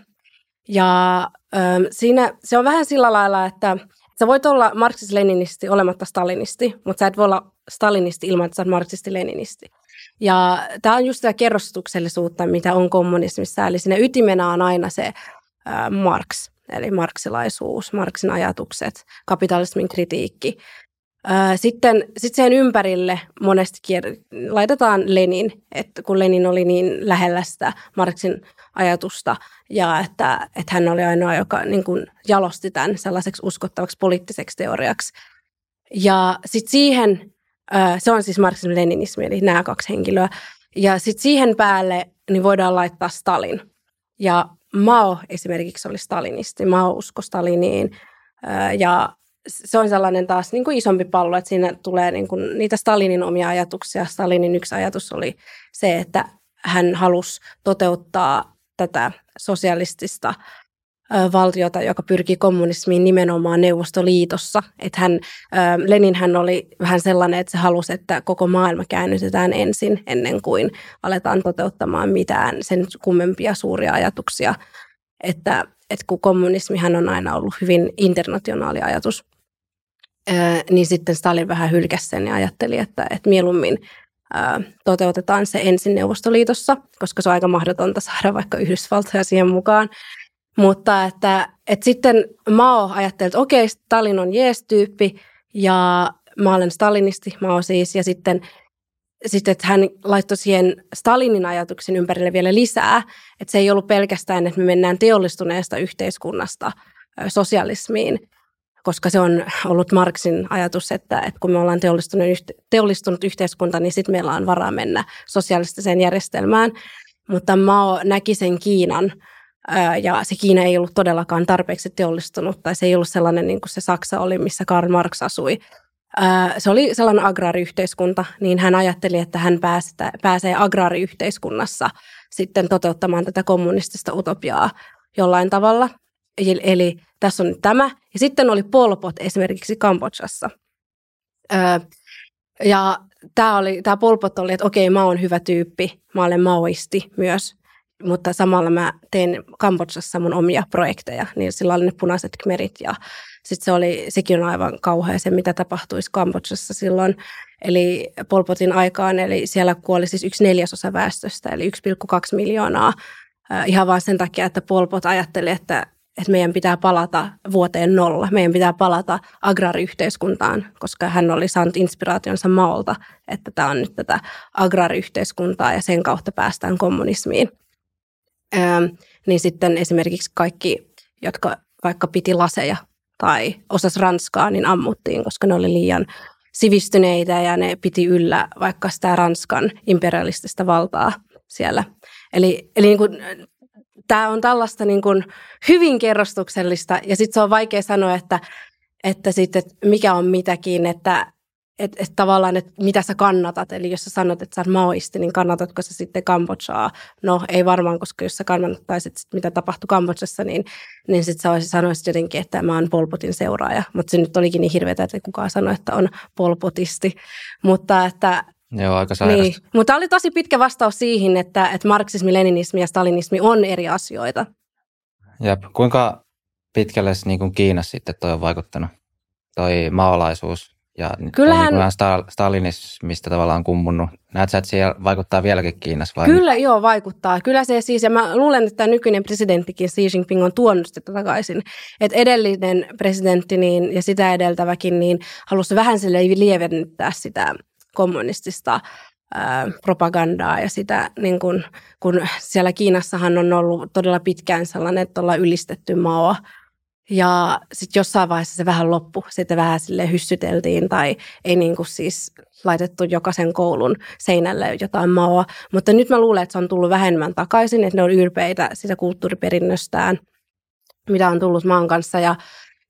Ja ö, siinä se on vähän sillä lailla, että sä voit olla marksisti-leninisti olematta stalinisti, mutta sä et voi olla stalinisti ilman, että sä oot marksisti-leninisti. Ja tämä on just sitä kerrostuksellisuutta, mitä on kommunismissa. Eli siinä ytimenä on aina se äh, Marx, eli marksilaisuus, Marxin ajatukset, kapitalismin kritiikki. Sitten sit sen ympärille monesti kier- laitetaan Lenin, että kun Lenin oli niin lähellä sitä Marxin ajatusta ja että, että hän oli ainoa, joka niin kuin jalosti tämän sellaiseksi uskottavaksi poliittiseksi teoriaksi. Ja sitten siihen, se on siis marxismi leninismi, eli nämä kaksi henkilöä. Ja sitten siihen päälle niin voidaan laittaa Stalin. Ja Mao esimerkiksi oli stalinisti. Mao usko Staliniin ja se on sellainen taas niin kuin isompi pallo, että siinä tulee niin kuin niitä Stalinin omia ajatuksia. Stalinin yksi ajatus oli se, että hän halusi toteuttaa tätä sosialistista valtiota, joka pyrkii kommunismiin nimenomaan Neuvostoliitossa. Että hän, Lenin hän oli vähän sellainen, että se halusi, että koko maailma käännytetään ensin ennen kuin aletaan toteuttamaan mitään sen kummempia suuria ajatuksia. Että, että kun kommunismihan on aina ollut hyvin internationaali ajatus, niin sitten Stalin vähän hylkäsi sen ja ajatteli, että, että mieluummin toteutetaan se ensin Neuvostoliitossa, koska se on aika mahdotonta saada vaikka Yhdysvaltoja siihen mukaan. Mutta että, että sitten Mao ajatteli, että okei, Stalin on jees-tyyppi ja mä olen stalinisti, Mao siis, ja sitten, sitten että hän laittoi siihen Stalinin ajatuksen ympärille vielä lisää, että se ei ollut pelkästään, että me mennään teollistuneesta yhteiskunnasta sosialismiin, koska se on ollut Marksin ajatus, että, että kun me ollaan teollistunut, teollistunut yhteiskunta, niin sitten meillä on varaa mennä sosialistiseen järjestelmään. Mutta Mao näki sen Kiinan, ja se Kiina ei ollut todellakaan tarpeeksi teollistunut, tai se ei ollut sellainen niin kuin se Saksa oli, missä Karl Marx asui. Se oli sellainen agraariyhteiskunta, niin hän ajatteli, että hän päästä, pääsee agraariyhteiskunnassa sitten toteuttamaan tätä kommunistista utopiaa jollain tavalla. Eli, eli tässä on nyt tämä. Ja sitten oli polpot esimerkiksi Kambodžassa. ja tämä, oli, tämä polpot oli, että okei, mä oon hyvä tyyppi, mä olen maoisti myös, mutta samalla mä teen Kambodžassa mun omia projekteja, niin sillä oli ne punaiset kmerit ja sitten se oli, sekin on aivan kauhea se, mitä tapahtuisi Kambodžassa silloin. Eli Polpotin aikaan, eli siellä kuoli siis yksi neljäsosa väestöstä, eli 1,2 miljoonaa ihan vain sen takia, että Polpot ajatteli, että että meidän pitää palata vuoteen nolla. Meidän pitää palata agrariyhteiskuntaan, koska hän oli saanut inspiraationsa maalta, että tämä on nyt tätä agrariyhteiskuntaa ja sen kautta päästään kommunismiin. Niin sitten esimerkiksi kaikki, jotka vaikka piti laseja tai osas ranskaa, niin ammuttiin, koska ne oli liian sivistyneitä ja ne piti yllä vaikka sitä Ranskan imperialistista valtaa siellä. Eli, eli niin kuin tämä on tällaista niin kuin hyvin kerrostuksellista ja sitten se on vaikea sanoa, että, että, sit, että mikä on mitäkin, että että et tavallaan, että mitä sä kannatat. Eli jos sä sanot, että sä oot maoisti, niin kannatatko sä sitten Kambodžaa? No ei varmaan, koska jos sä kannattaisit, mitä tapahtui Kambodžassa, niin, niin sitten sä olisit sanoisit jotenkin, että mä oon Polpotin seuraaja. Mutta se nyt olikin niin hirveätä, että kukaan sanoi, että on Polpotisti. Mutta että Joo, aika sairasta. Niin. Mutta oli tosi pitkä vastaus siihen, että, että marksismi, leninismi ja stalinismi on eri asioita. Jep. Kuinka pitkälle niin kuin Kiinassa sitten toi on vaikuttanut, toi maalaisuus ja Kyllähän, niin stalinismista tavallaan kummunnut. Näetkö sä, että siellä vaikuttaa vieläkin Kiinassa? Vai Kyllä, mit? joo, vaikuttaa. Kyllä se siis, ja mä luulen, että nykyinen presidenttikin Xi Jinping on tuonut sitä takaisin. Että edellinen presidentti niin, ja sitä edeltäväkin niin halusi vähän sille lievennyttää sitä kommunistista propagandaa ja sitä, niin kun, kun siellä Kiinassahan on ollut todella pitkään sellainen, että ollaan ylistetty maa. Ja sitten jossain vaiheessa se vähän loppu, sitten vähän sille hyssyteltiin tai ei niin kuin siis laitettu jokaisen koulun seinälle jotain maa. Mutta nyt mä luulen, että se on tullut vähemmän takaisin, että ne on ylpeitä sitä kulttuuriperinnöstään, mitä on tullut maan kanssa. Ja,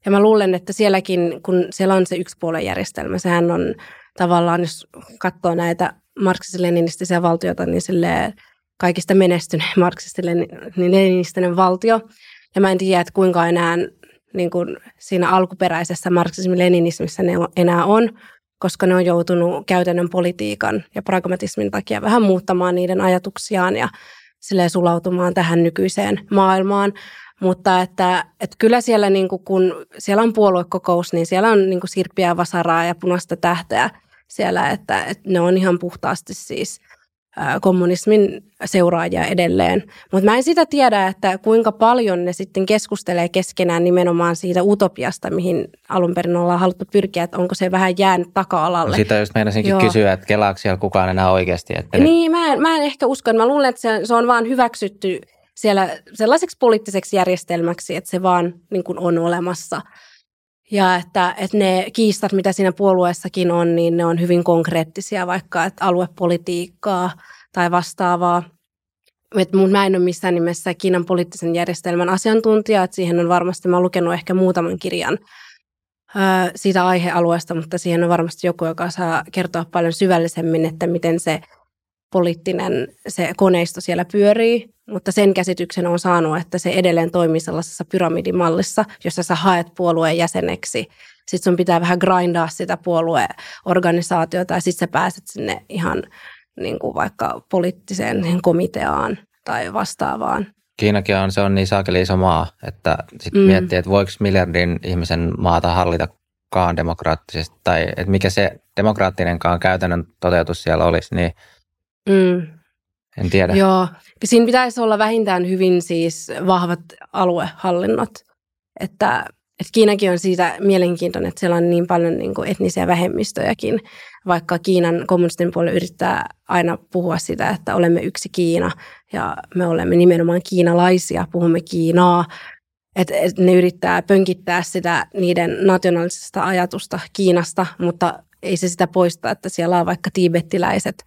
ja mä luulen, että sielläkin, kun siellä on se yksipuolejärjestelmä, sehän on tavallaan, jos katsoo näitä marksist-leninistisiä valtioita, niin sille kaikista menestyneen marksist-leninistinen valtio. Ja mä en tiedä, että kuinka enää niin kuin siinä alkuperäisessä marksismi-leninismissä ne enää on, koska ne on joutunut käytännön politiikan ja pragmatismin takia vähän muuttamaan niiden ajatuksiaan ja sulautumaan tähän nykyiseen maailmaan. Mutta että, että kyllä siellä, niin kuin, kun siellä on puoluekokous, niin siellä on niin kuin sirppiä, vasaraa ja punaista tähteä siellä, että, että ne on ihan puhtaasti siis kommunismin seuraajia edelleen. Mutta mä en sitä tiedä, että kuinka paljon ne sitten keskustelee keskenään nimenomaan siitä utopiasta, mihin alun perin ollaan haluttu pyrkiä, että onko se vähän jäänyt taka-alalle. No sitä just meinasinkin Joo. kysyä, että kelaako siellä kukaan enää oikeasti. Että niin, mä en, mä en ehkä usko, mä luulen, että se, se on vaan hyväksytty siellä sellaiseksi poliittiseksi järjestelmäksi, että se vaan niin kuin on olemassa – ja että, että ne kiistat, mitä siinä puolueessakin on, niin ne on hyvin konkreettisia, vaikka että aluepolitiikkaa tai vastaavaa. Mutta mä en ole missään nimessä Kiinan poliittisen järjestelmän asiantuntija, että siihen on varmasti, mä lukenut ehkä muutaman kirjan siitä aihealueesta, mutta siihen on varmasti joku, joka saa kertoa paljon syvällisemmin, että miten se poliittinen se koneisto siellä pyörii, mutta sen käsityksen on saanut, että se edelleen toimii sellaisessa pyramidimallissa, jossa sä haet puolueen jäseneksi. Sitten sun pitää vähän grindaa sitä puolueorganisaatiota ja sitten sä pääset sinne ihan niin kuin vaikka poliittiseen komiteaan tai vastaavaan. Kiinakin on, se on niin saakeli iso maa, että sitten mm. miettii, että voiko miljardin ihmisen maata hallitakaan demokraattisesti, tai että mikä se demokraattinenkaan käytännön toteutus siellä olisi, niin mm. en tiedä. Joo, siinä pitäisi olla vähintään hyvin siis vahvat aluehallinnot, että et Kiinakin on siitä mielenkiintoinen, että siellä on niin paljon niin kuin etnisiä vähemmistöjäkin, vaikka Kiinan kommunistin puolella yrittää aina puhua sitä, että olemme yksi Kiina ja me olemme nimenomaan kiinalaisia, puhumme Kiinaa. Että et ne yrittää pönkittää sitä niiden nationalisesta ajatusta Kiinasta, mutta ei se sitä poista, että siellä on vaikka tiibettiläiset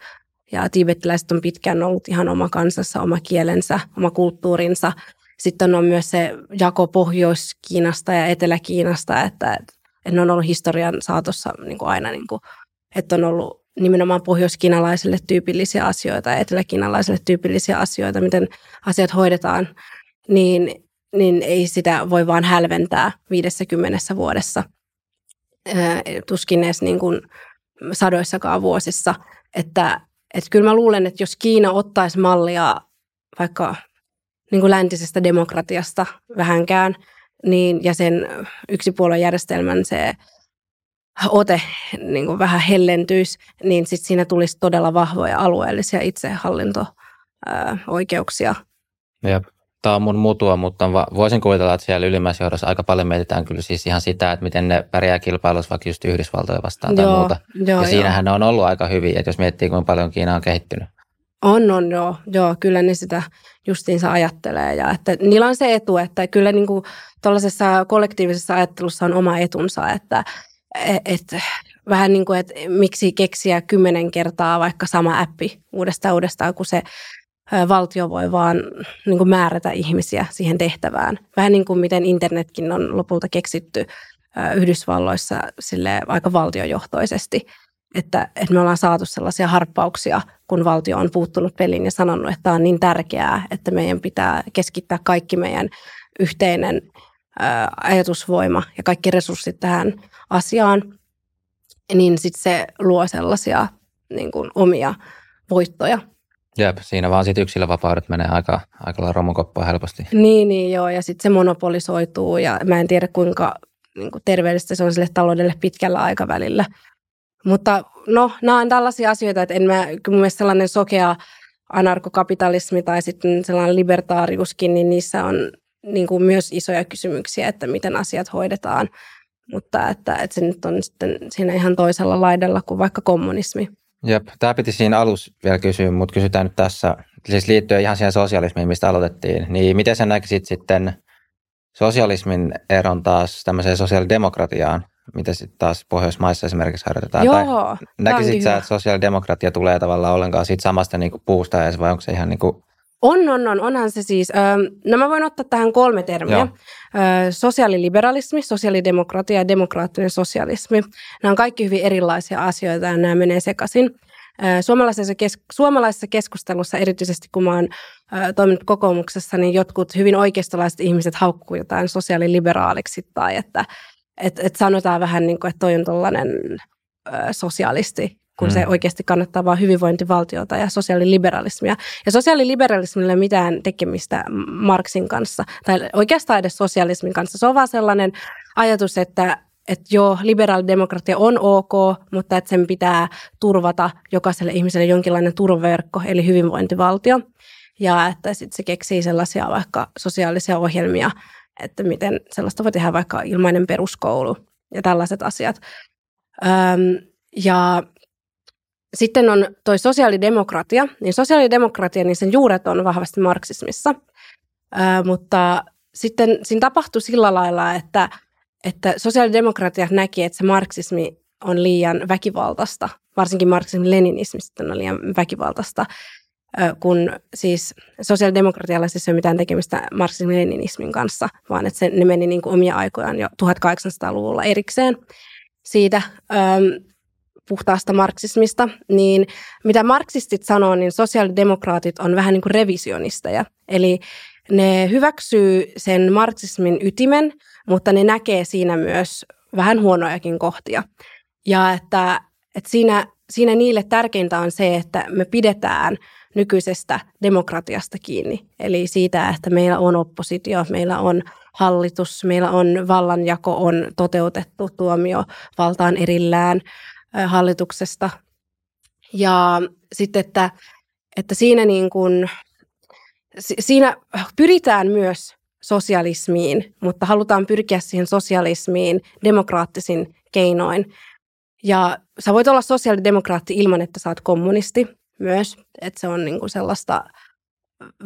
ja tiibettiläiset on pitkään ollut ihan oma kansassa, oma kielensä, oma kulttuurinsa – sitten on myös se jako Pohjois-Kiinasta ja Etelä-Kiinasta, että, että ne on ollut historian saatossa niin kuin aina, niin kuin, että on ollut nimenomaan pohjoiskiinalaisille tyypillisiä asioita ja eteläkiinalaisille tyypillisiä asioita, miten asiat hoidetaan, niin, niin ei sitä voi vaan hälventää 50 vuodessa, tuskin edes niin kuin sadoissakaan vuosissa. Että, että kyllä mä luulen, että jos Kiina ottaisi mallia vaikka niin kuin läntisestä demokratiasta vähänkään, niin, ja sen yksipuoluejärjestelmän se ote niin kuin vähän hellentyisi, niin sit siinä tulisi todella vahvoja alueellisia itsehallinto-oikeuksia. Jep. Tämä on mun mutua, mutta voisin kuvitella, että siellä ylimmäisessä johdossa aika paljon mietitään kyllä siis ihan sitä, että miten ne pärjää kilpailussa vaikka just Yhdysvaltoja vastaan tai joo, muuta. Joo, ja siinähän joo. ne on ollut aika hyviä, että jos miettii, kuinka paljon Kiina on kehittynyt. On, on, joo. joo kyllä ne sitä justiinsa ajattelee. Ja että niillä on se etu, että kyllä niin kuin tuollaisessa kollektiivisessa ajattelussa on oma etunsa, että et, vähän niin kuin, että miksi keksiä kymmenen kertaa vaikka sama appi uudestaan uudestaan, kun se valtio voi vaan niin kuin määrätä ihmisiä siihen tehtävään. Vähän niin kuin miten internetkin on lopulta keksitty Yhdysvalloissa sille aika valtiojohtoisesti – että, että me ollaan saatu sellaisia harppauksia, kun valtio on puuttunut peliin ja sanonut, että tämä on niin tärkeää, että meidän pitää keskittää kaikki meidän yhteinen ajatusvoima ja kaikki resurssit tähän asiaan, niin sitten se luo sellaisia niin kuin, omia voittoja. Jep, siinä vaan sitten yksilövapaudet menee aika, aika romukoppaan helposti. Niin, niin joo, ja sitten se monopolisoituu ja mä en tiedä kuinka niin kuin terveellistä se on sille taloudelle pitkällä aikavälillä – mutta no, nämä on tällaisia asioita, että en mä, mun mielestä sellainen sokea anarkokapitalismi tai sitten sellainen libertaariuskin, niin niissä on niin kuin myös isoja kysymyksiä, että miten asiat hoidetaan. Mutta että, että se nyt on sitten siinä ihan toisella laidalla kuin vaikka kommunismi. Jep, tämä piti siinä alussa vielä kysyä, mutta kysytään nyt tässä, siis liittyen ihan siihen sosialismiin, mistä aloitettiin, niin miten sä näkisit sitten sosialismin eron taas tämmöiseen sosiaalidemokratiaan? mitä sitten taas Pohjoismaissa esimerkiksi harjoitetaan? Joo, tai näkisit sä, että sosiaalidemokratia tulee tavallaan ollenkaan siitä samasta niin kuin puusta edes, vai onko se ihan niin kuin on, on, on. Onhan se siis. No mä voin ottaa tähän kolme termiä. Joo. Sosiaaliliberalismi, sosiaalidemokratia ja demokraattinen sosialismi. Nämä on kaikki hyvin erilaisia asioita ja nämä menee sekaisin. Suomalaisessa, kes- suomalaisessa keskustelussa, erityisesti kun mä oon toiminut kokoomuksessa, niin jotkut hyvin oikeistolaiset ihmiset haukkuu jotain sosiaaliliberaaliksi tai että että et sanotaan vähän niin kuin, että toi on tuollainen sosialisti, kun mm. se oikeasti kannattaa vain hyvinvointivaltiota ja sosiaaliliberalismia. Ja sosiaaliliberalismilla ei ole mitään tekemistä Marksin kanssa, tai oikeastaan edes sosialismin kanssa. Se on vaan sellainen ajatus, että että joo, liberaalidemokratia on ok, mutta että sen pitää turvata jokaiselle ihmiselle jonkinlainen turvaverkko, eli hyvinvointivaltio. Ja että sitten se keksii sellaisia vaikka sosiaalisia ohjelmia, että miten sellaista voi tehdä vaikka ilmainen peruskoulu ja tällaiset asiat. Öm, ja sitten on toi sosiaalidemokratia, niin sosiaalidemokratia, niin sen juuret on vahvasti marksismissa, Ö, mutta sitten siinä tapahtui sillä lailla, että, että sosiaalidemokratia näki, että se marksismi on liian väkivaltaista, varsinkin marksismi leninismistä on liian väkivaltaista, kun siis sosiaalidemokratialla siis ei ole mitään tekemistä marksismin leninismin kanssa, vaan että se, ne meni niin kuin omia aikojaan jo 1800-luvulla erikseen siitä puhtaasta marksismista, niin mitä marksistit sanoo, niin sosiaalidemokraatit on vähän niin kuin revisionisteja. Eli ne hyväksyy sen marksismin ytimen, mutta ne näkee siinä myös vähän huonojakin kohtia. Ja että, että siinä, siinä niille tärkeintä on se, että me pidetään nykyisestä demokratiasta kiinni. Eli siitä, että meillä on oppositio, meillä on hallitus, meillä on vallanjako on toteutettu tuomio valtaan erillään hallituksesta. Ja sitten, että, että siinä, niin kuin, siinä pyritään myös sosialismiin, mutta halutaan pyrkiä siihen sosialismiin demokraattisin keinoin. Ja sä voit olla sosiaalidemokraatti ilman, että sä oot kommunisti myös, että se on niin kuin sellaista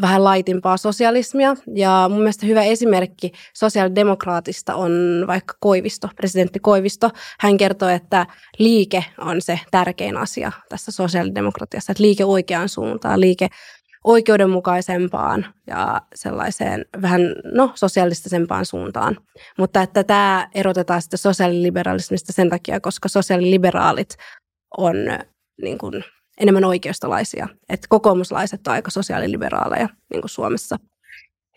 vähän laitimpaa sosialismia. Ja mun mielestä hyvä esimerkki sosiaalidemokraatista on vaikka Koivisto, presidentti Koivisto. Hän kertoi, että liike on se tärkein asia tässä sosiaalidemokratiassa, että liike oikeaan suuntaan, liike oikeudenmukaisempaan ja sellaiseen vähän no, sosialistisempaan suuntaan. Mutta että tämä erotetaan sitten sosiaaliliberalismista sen takia, koska sosiaaliliberaalit on niin kuin, enemmän oikeistolaisia. Että kokoomuslaiset on aika sosiaaliliberaaleja niin kuin Suomessa.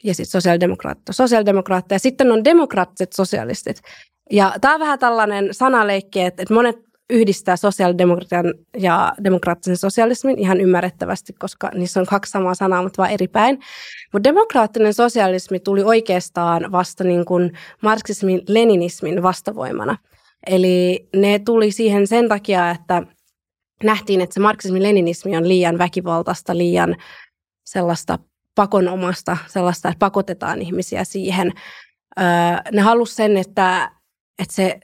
Ja sitten sosiaalidemokraatteja. Sosiaalidemokraatteja. Sitten on demokraattiset sosialistit. Ja tämä on vähän tällainen sanaleikki, että, että monet yhdistää sosiaalidemokratian ja demokraattisen sosialismin ihan ymmärrettävästi, koska niissä on kaksi samaa sanaa, mutta vaan eri päin. Mutta demokraattinen sosialismi tuli oikeastaan vasta niin kuin marksismin, leninismin vastavoimana. Eli ne tuli siihen sen takia, että nähtiin, että se marksismi-leninismi on liian väkivaltaista, liian sellaista pakonomasta, sellaista, että pakotetaan ihmisiä siihen. Öö, ne halusivat sen, että, että, se,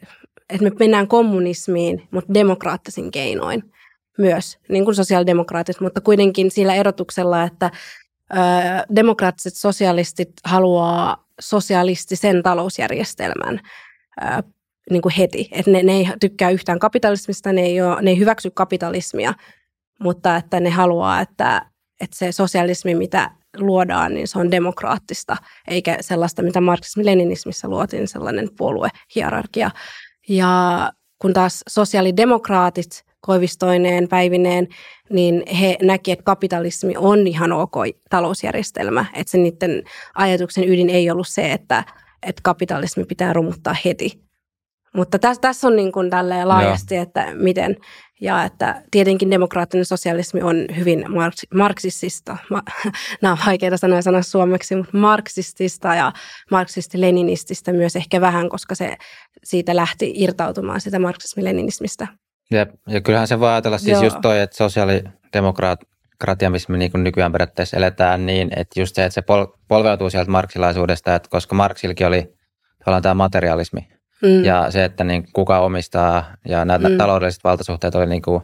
että me mennään kommunismiin, mutta demokraattisin keinoin myös, niin kuin sosiaalidemokraatit, mutta kuitenkin sillä erotuksella, että öö, demokraattiset sosialistit haluaa sosialistisen talousjärjestelmän öö, niin kuin heti. Että ne, ne ei tykkää yhtään kapitalismista, ne ei, ole, ne ei hyväksy kapitalismia, mutta että ne haluaa, että, että se sosialismi, mitä luodaan, niin se on demokraattista, eikä sellaista, mitä marksismi-leninismissä luotiin, sellainen puoluehierarkia. Ja kun taas sosiaalidemokraatit koivistoineen, päivineen, niin he näki, että kapitalismi on ihan ok talousjärjestelmä. Että se niiden ajatuksen ydin ei ollut se, että, että kapitalismi pitää rumuttaa heti, mutta tässä, tässä on niin kuin laajasti, Joo. että miten, ja että tietenkin demokraattinen sosialismi on hyvin marks, marksistista, ma, nämä on vaikeita sanoja sanoa suomeksi, mutta marksistista ja marksisti-leninististä myös ehkä vähän, koska se siitä lähti irtautumaan sitä marksismi-leninismistä. Ja, ja kyllähän se voi ajatella siis Joo. just toi, että sosiaalidemokraatia, missä me niin nykyään periaatteessa eletään, niin että just se, että se pol, polveutuu sieltä marksilaisuudesta, että koska Marksilkin oli tämä materialismi, Mm. Ja se, että niin kuka omistaa ja nämä mm. taloudelliset valtasuhteet oli niin kuin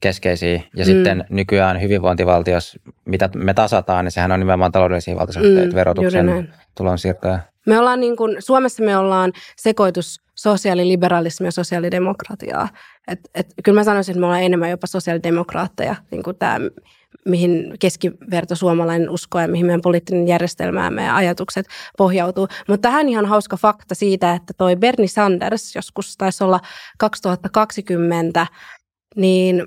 keskeisiä. Ja mm. sitten nykyään hyvinvointivaltiossa, mitä me tasataan, niin sehän on nimenomaan taloudellisia valtasuhteita, mm, verotuksen, tulonsiirtoja. Me ollaan niin kuin, Suomessa me ollaan sekoitus sosiaaliliberalismia ja sosiaalidemokratiaa. Et, et, kyllä mä sanoisin, että me ollaan enemmän jopa sosiaalidemokraatteja, niin kuin tämä mihin keskiverto suomalainen usko ja mihin meidän poliittinen järjestelmäämme ja ajatukset pohjautuu. Mutta tähän ihan hauska fakta siitä, että toi Bernie Sanders joskus taisi olla 2020, niin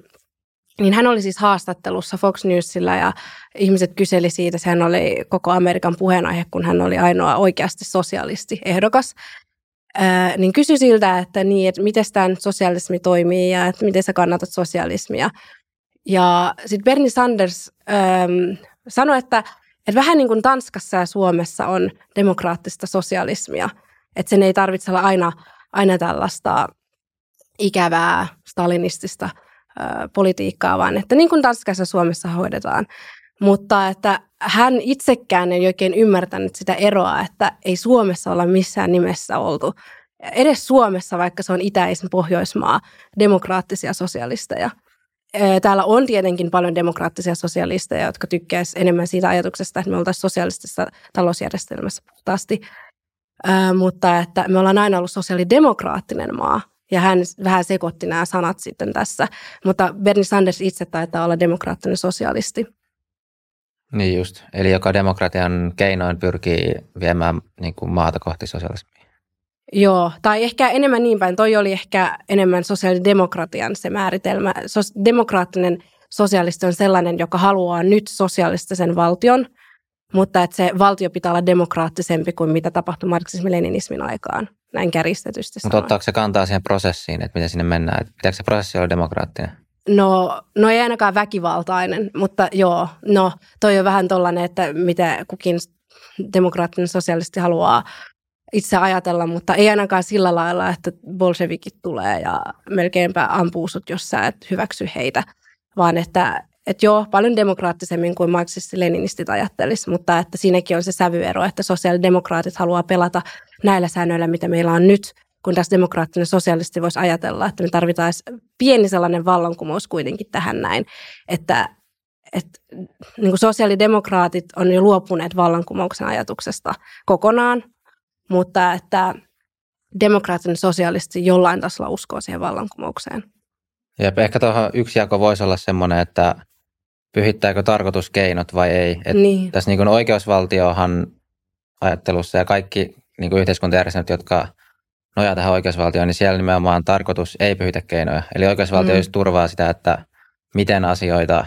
niin hän oli siis haastattelussa Fox Newsilla ja ihmiset kyseli siitä, sehän oli koko Amerikan puheenaihe, kun hän oli ainoa oikeasti sosialisti ehdokas. Ää, niin kysyi siltä, että, niin, että miten tämä sosialismi toimii ja että miten sä kannatat sosialismia. Ja sitten Bernie Sanders ähm, sanoi, että, että vähän niin kuin Tanskassa ja Suomessa on demokraattista sosialismia, että sen ei tarvitse olla aina aina tällaista ikävää stalinistista ö, politiikkaa, vaan että niin kuin Tanskassa Suomessa hoidetaan. Mutta että hän itsekään ei oikein ymmärtänyt sitä eroa, että ei Suomessa olla missään nimessä oltu. Edes Suomessa, vaikka se on itäisen Pohjoismaa, demokraattisia sosialisteja. Täällä on tietenkin paljon demokraattisia sosialisteja, jotka tykkäisivät enemmän siitä ajatuksesta, että me oltaisiin sosialistisessa talousjärjestelmässä puhtaasti. mutta että me ollaan aina ollut sosiaalidemokraattinen maa. Ja hän vähän sekoitti nämä sanat sitten tässä. Mutta Bernie Sanders itse taitaa olla demokraattinen sosialisti. Niin just. Eli joka demokratian keinoin pyrkii viemään niin kuin maata kohti sosialismia. Joo, tai ehkä enemmän niin päin. Toi oli ehkä enemmän sosiaalidemokratian se määritelmä. Sos- demokraattinen sosialisti on sellainen, joka haluaa nyt sosialistisen valtion, mutta että se valtio pitää olla demokraattisempi kuin mitä tapahtui marksismi-leninismin aikaan. Näin kärjistetysti Mutta ottaako se kantaa siihen prosessiin, että miten sinne mennään? pitääkö se prosessi olla demokraattinen? No, no ei ainakaan väkivaltainen, mutta joo, no toi on vähän tollainen, että mitä kukin demokraattinen sosialisti haluaa itse ajatella, mutta ei ainakaan sillä lailla, että bolshevikit tulee ja melkeinpä ampuu sut, jos sä et hyväksy heitä, vaan että että joo, paljon demokraattisemmin kuin marksisti-leninistit ajattelisi, mutta että siinäkin on se sävyero, että sosiaalidemokraatit haluaa pelata näillä säännöillä, mitä meillä on nyt, kun tässä demokraattinen sosialisti voisi ajatella, että me tarvitaan pieni sellainen vallankumous kuitenkin tähän näin, että, että niin kuin sosiaalidemokraatit on jo luopuneet vallankumouksen ajatuksesta kokonaan, mutta että demokraattinen sosialisti jollain tasolla uskoo siihen vallankumoukseen. Ja ehkä tuohon yksi jako voisi olla semmoinen, että pyhittääkö tarkoituskeinot vai ei. Et niin. Tässä niin oikeusvaltiohan ajattelussa ja kaikki niin yhteiskuntajärjestelmät, jotka nojaa tähän oikeusvaltioon, niin siellä nimenomaan tarkoitus ei pyhitä keinoja. Eli oikeusvaltio mm. just turvaa sitä, että miten asioita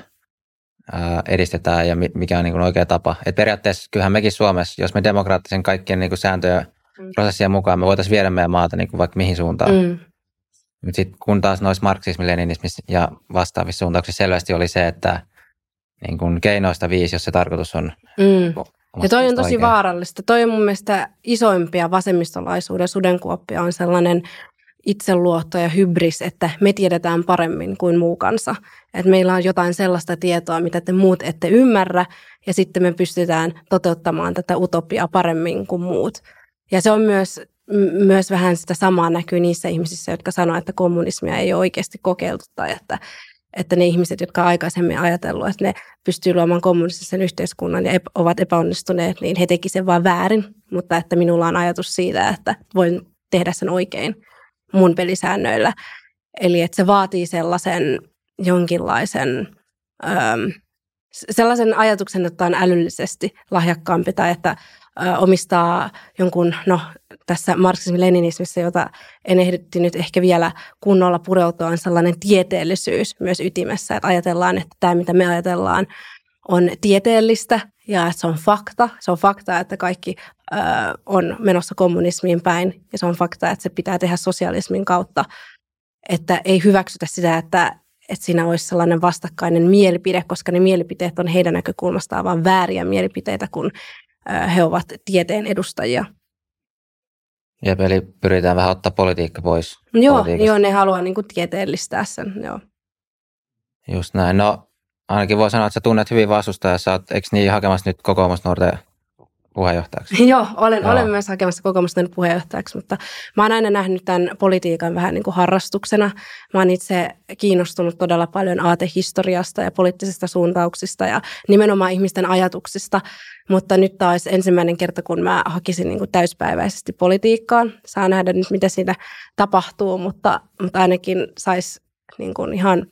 edistetään ja mikä on niin oikea tapa. Et periaatteessa kyllähän mekin Suomessa, jos me demokraattisen kaikkien niin kuin sääntöjä mm. prosessien mukaan, me voitaisiin viedä meidän maata niin kuin vaikka mihin suuntaan. Mm. Mutta sitten kun taas noissa marksismi, leninismissa ja vastaavissa suuntauksissa selvästi oli se, että niin kuin keinoista viisi, jos se tarkoitus on mm. Ja toi on tosi oikein. vaarallista. Toi on mun mielestä isoimpia vasemmistolaisuuden sudenkuoppia on sellainen itseluotto ja hybris, että me tiedetään paremmin kuin muu kansa. Että meillä on jotain sellaista tietoa, mitä te muut ette ymmärrä, ja sitten me pystytään toteuttamaan tätä utopiaa paremmin kuin muut. Ja se on myös, myös vähän sitä samaa näkyy niissä ihmisissä, jotka sanoo, että kommunismia ei ole oikeasti kokeiltu tai että että ne ihmiset, jotka aikaisemmin ajatellut, että ne pystyy luomaan kommunistisen yhteiskunnan ja ep- ovat epäonnistuneet, niin he teki sen vaan väärin. Mutta että minulla on ajatus siitä, että voin tehdä sen oikein mun pelisäännöillä. Eli että se vaatii sellaisen jonkinlaisen, äm, sellaisen ajatuksen, että on älyllisesti lahjakkaampi tai että omistaa jonkun, no tässä marksismi-leninismissä, jota en ehditti nyt ehkä vielä kunnolla pureutua, on sellainen tieteellisyys myös ytimessä, että ajatellaan, että tämä mitä me ajatellaan on tieteellistä ja että se on fakta. Se on fakta, että kaikki ö, on menossa kommunismiin päin ja se on fakta, että se pitää tehdä sosialismin kautta, että ei hyväksytä sitä, että, että siinä olisi sellainen vastakkainen mielipide, koska ne mielipiteet on heidän näkökulmastaan vaan vääriä mielipiteitä, kun he ovat tieteen edustajia. Jep, eli pyritään vähän ottaa politiikka pois. Joo, joo ne haluaa niin kuin tieteellistää sen, joo. Just näin. No ainakin voi sanoa, että sä tunnet hyvin vastustaja. Sä oot, eikö niin, hakemassa nyt kokoomusnuorten puheenjohtajaksi? Joo, olen, Joo. olen myös hakemassa kokoomusten puheenjohtajaksi, mutta mä oon aina nähnyt tämän politiikan vähän niin kuin harrastuksena. Mä oon itse kiinnostunut todella paljon aatehistoriasta ja poliittisista suuntauksista ja nimenomaan ihmisten ajatuksista, mutta nyt taas ensimmäinen kerta, kun mä hakisin niin kuin täyspäiväisesti politiikkaan. Saa nähdä nyt, mitä siinä tapahtuu, mutta, mutta ainakin saisi niin kuin ihan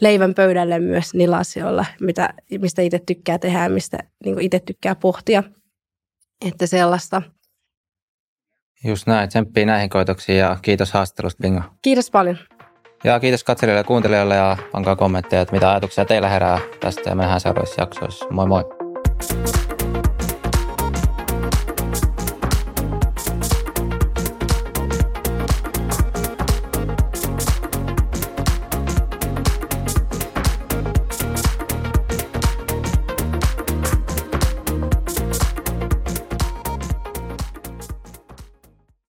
leivän pöydälle myös niillä asioilla, mitä, mistä itse tykkää tehdä ja mistä niin itse tykkää pohtia. Että sellaista. Just näin. Tsemppii näihin koitoksiin ja kiitos haastattelusta, Bingo. Kiitos paljon. Ja kiitos katselijoille ja kuuntelijoille ja pankaa kommentteja, että mitä ajatuksia teillä herää tästä ja me nähdään seuraavissa jaksoissa. Moi moi.